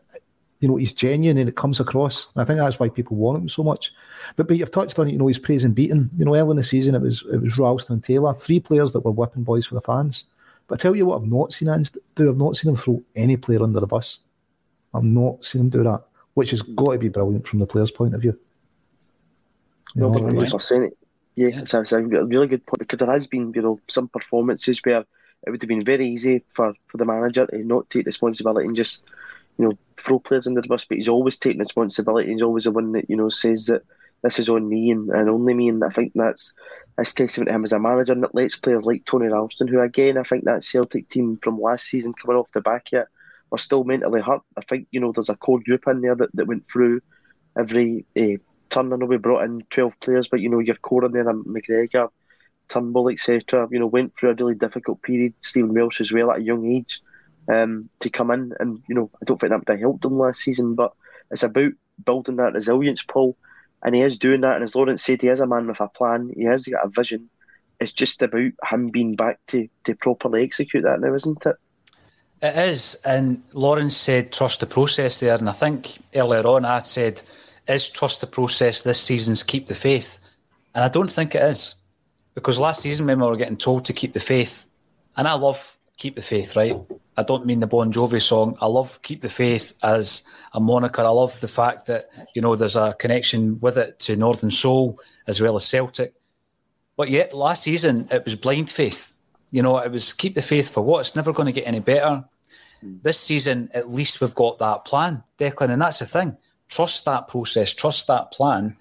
you know, he's genuine, and it comes across. And I think that's why people want him so much. But but you've touched on it. You know, he's praising Bitton. You know, early in the season, it was it was Ralston and Taylor, three players that were whipping boys for the fans. But I tell you what, I've not seen Ange do. I've not seen him throw any player under the bus. I've not seen him do that which has got to be brilliant from the player's point of view. No, Yeah, yeah. It's, it's, a really good point because there has been, you know, some performances where it would have been very easy for, for the manager to not take responsibility and just, you know, throw players under the bus. But he's always taking responsibility. He's always the one that you know says that this is on me and, and only me. And I think that's that's testament to him as a manager and that lets players like Tony Ralston, who again I think that Celtic team from last season coming off the back yet are still mentally hurt. I think you know there's a core group in there that, that went through every uh, turn. I know we brought in twelve players, but you know your core in there, McGregor, Turnbull, etc. You know went through a really difficult period. Stephen Welsh as well at a young age um, to come in, and you know I don't think that would have helped them last season, but it's about building that resilience, Paul. And he is doing that. And as Lawrence said, he is a man with a plan. He has got a vision. It's just about him being back to, to properly execute that now, isn't it? It is, and Lawrence said trust the process there, and I think earlier on I said is trust the process this season's keep the faith, and I don't think it is because last season when we were getting told to keep the faith, and I love keep the faith, right? I don't mean the Bon Jovi song. I love keep the faith as a moniker. I love the fact that you know there's a connection with it to Northern Soul as well as Celtic, but yet last season it was blind faith you know, it was keep the faith for what? It's never going to get any better. This season, at least we've got that plan, Declan, and that's the thing. Trust that process, trust that plan.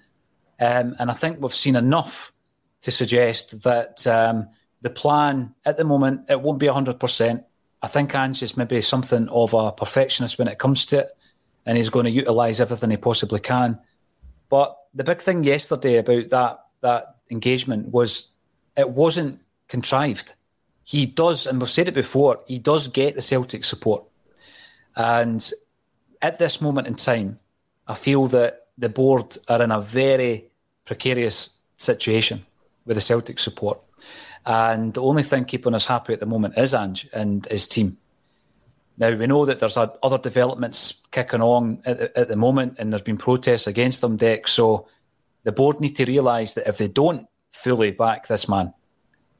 Um, and I think we've seen enough to suggest that um, the plan at the moment, it won't be 100%. I think Ange is maybe something of a perfectionist when it comes to it, and he's going to utilise everything he possibly can. But the big thing yesterday about that that engagement was it wasn't contrived he does, and we've said it before, he does get the Celtic support. And at this moment in time, I feel that the board are in a very precarious situation with the Celtic support. And the only thing keeping us happy at the moment is Ange and his team. Now, we know that there's other developments kicking on at, at the moment, and there's been protests against them, Dec. So the board need to realise that if they don't fully back this man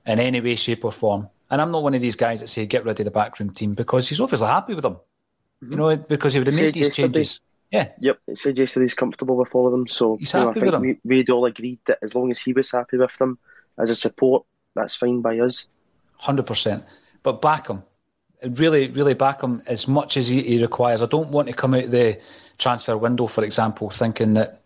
in any way, shape, or form, and I'm not one of these guys that say get rid of the backroom team because he's obviously happy with them. Mm-hmm. You know, because he would have made these changes. Yeah. Yep. It yesterday he's comfortable with all of them. So happy know, with them. We, we'd all agreed that as long as he was happy with them as a support, that's fine by us. Hundred percent. But back him. Really, really back him as much as he, he requires. I don't want to come out the transfer window, for example, thinking that,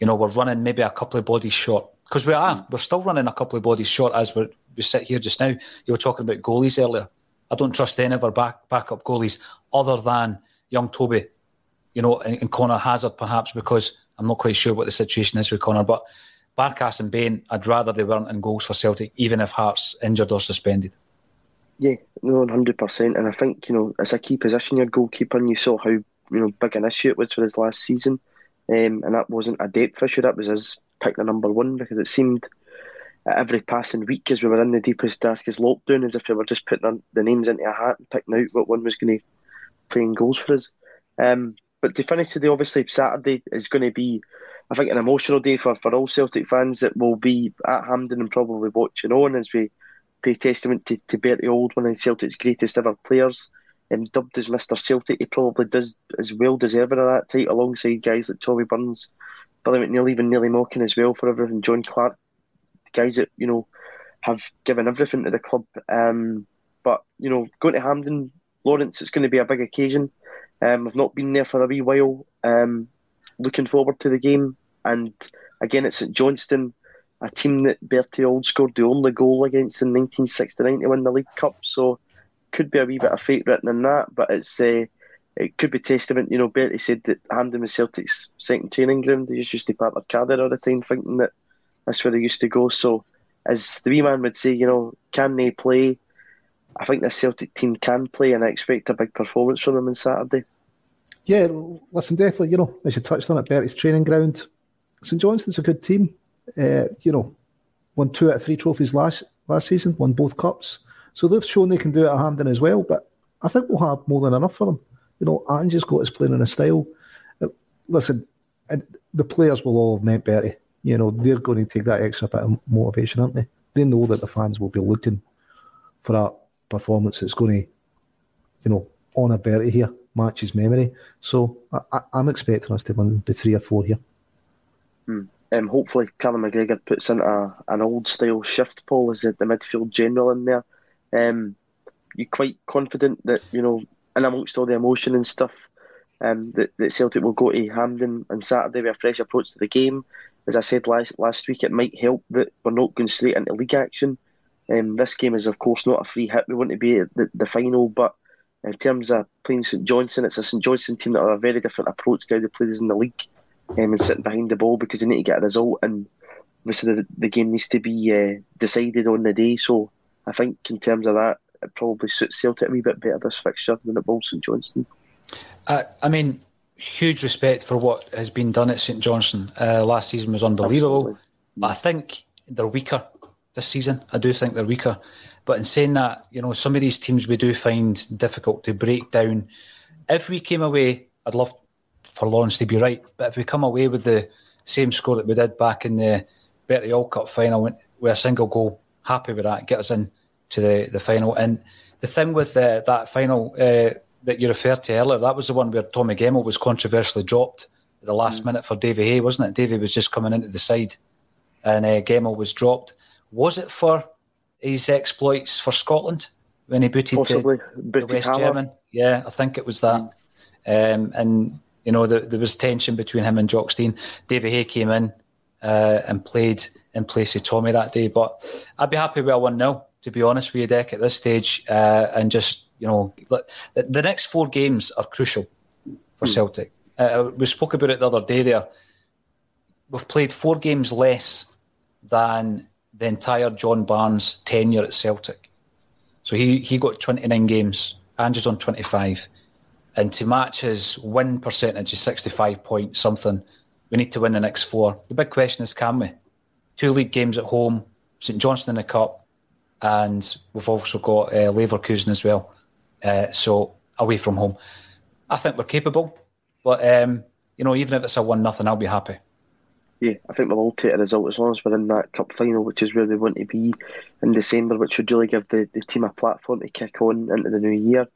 you know, we're running maybe a couple of bodies short. Because we are. We're still running a couple of bodies short as we're we sit here just now. You were talking about goalies earlier. I don't trust any of our back backup goalies other than young Toby, you know, and, and Conor Hazard perhaps because I'm not quite sure what the situation is with Conor. But Barkas and Bain, I'd rather they weren't in goals for Celtic, even if Hart's injured or suspended. Yeah, no, hundred percent. And I think you know it's a key position. Your goalkeeper, and you saw how you know big an issue it was for his last season, um, and that wasn't a depth issue. That was his pick the number one because it seemed every passing week as we were in the deepest, darkest lockdown, as if we were just putting the names into a hat and picking out what one was going to play in goals for us. Um, but to finish today, obviously Saturday is going to be, I think, an emotional day for, for all Celtic fans that will be at Hampden and probably watching on as we pay testament to, to Bertie Auld, one of Celtic's greatest ever players. Um, dubbed as Mr. Celtic, he probably does as well deserving of that title alongside guys like Tommy Burns, Billy McNeill, even Neilly Mochan as well for everything, John Clark, guys that, you know, have given everything to the club. Um, but, you know, going to Hampden, Lawrence, it's going to be a big occasion. Um, I've not been there for a wee while. Um, looking forward to the game. And again, it's at Johnstone, a team that Bertie Auld scored the only goal against in 1969 to win the League Cup. So could be a wee bit of fate written in that, but it's uh, it could be testament. You know, Bertie said that Hampden was Celtic's second training ground. They used to park their car there all the time, thinking that that's where they used to go. So, as the wee man would say, you know, can they play? I think the Celtic team can play, and I expect a big performance from them on Saturday. Yeah, listen, definitely. You know, as you touched on it, Bertie's training ground. St Johnstone's a good team. Uh, you know, won two out of three trophies last last season, won both cups. So they've shown they can do it at Hampden as well. But I think we'll have more than enough for them. You know, Ange's got his playing in a style. Uh, listen, the players will all have met Bertie. You know, they're going to take that extra bit of motivation, aren't they? They know that the fans will be looking for that performance that's going to, you know, honour Bertie here, match his memory. So I, am expecting us to win the three or four here. Hmm. Um, hopefully, Callum McGregor puts in a, an old style shift, Paul, as the, midfield general in there. Um, you quite confident that, you know, and amongst all the emotion and stuff, um, that, that Celtic will go to Hampden on Saturday with a fresh approach to the game. As I said last last week, it might help that we're not going straight into league action. Um, this game is, of course, not a free hit. We want to be at the, the final, but in terms of playing St Johnstone, it's a St Johnstone team that have a very different approach to how they play in the league um, and sitting behind the ball because they need to get a result. And obviously, the, the game needs to be uh, decided on the day. So I think, in terms of that, it probably suits Celtic a wee bit better this fixture than it will St Johnstone. Uh, I mean, huge respect for what has been done at St Johnstone. Uh, last season was unbelievable. Absolutely. But I think they're weaker this season. I do think they're weaker. But in saying that, you know, some of these teams we do find difficult to break down. If we came away, I'd love for Lawrence to be right, but if we come away with the same score that we did back in the Bertie Auld Cup final with a single goal, happy with that, get us in to the, the final. And the thing with uh, that final uh, that you referred to earlier, that was the one where Tommy Gemmell was controversially dropped at the last mm. minute for Davy Hay, wasn't it? Davy was just coming into the side and uh, Gemmell was dropped. Was it for his exploits for Scotland when he booted Possibly. the, the West German? Yeah, I think it was that. Um, and, you know, the, there was tension between him and Jock Stein. Davy Hay came in uh, and played in place of Tommy that day. But I'd be happy with a 1 0, to be honest with you, Dec, at this stage. Uh, and just, you know, the, the, next four games are crucial for mm. Celtic. Uh, we spoke about it the other day there. We've played four games less than the entire John Barnes tenure at Celtic. So he, he got 29 games, Ange's on 25. And to match his win percentage is 65 point something, we need to win the next four. The big question is can we? Two league games at home, St Johnstone in the Cup, and we've also got uh, Leverkusen as well. Uh, so away from home. I think we're capable, but um, you know, even if it's a one nothing, I'll be happy yeah, I think we'll all take a result as long as we're in that cup final, which is where we want to be in December, which would really give the, the team a platform to kick on into the new year.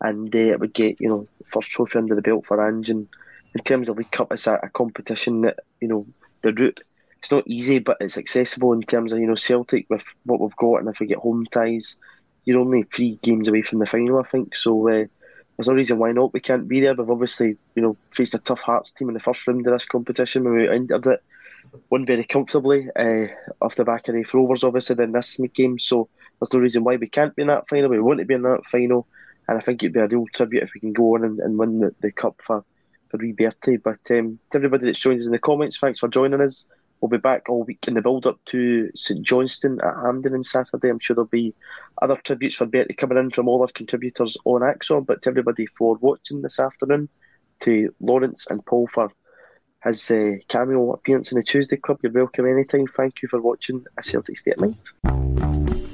And uh, it would get, you know, first trophy under the belt for Ange. And in terms of League Cup, it's a, a competition that, you know, the route, it's not easy, but it's accessible in terms of, you know, Celtic with what we've got. And if we get home ties, you're only three games away from the final, I think. So, uh, there's no reason why not we can't be there. We've obviously, you know, faced a tough Hearts team in the first round of this competition when we entered it. Won very comfortably uh, off the back of the Rovers, obviously, then this game. So there's no reason why we can't be in that final. We want to be in that final. And I think it'd be a real tribute if we can go on and, and win the, the cup for, for wee But um, to everybody that's joined us in the comments, thanks for joining us. We'll be back all week in the build up to St Johnstone at Hampden on Saturday. I'm sure there'll be other tributes for Bertie coming in from all our contributors on ACSOM. But to everybody for watching this afternoon, to Lawrence and Paul for his uh, cameo appearance in the Tuesday Club, you're welcome anytime. Thank you for watching a Celtic State Mind.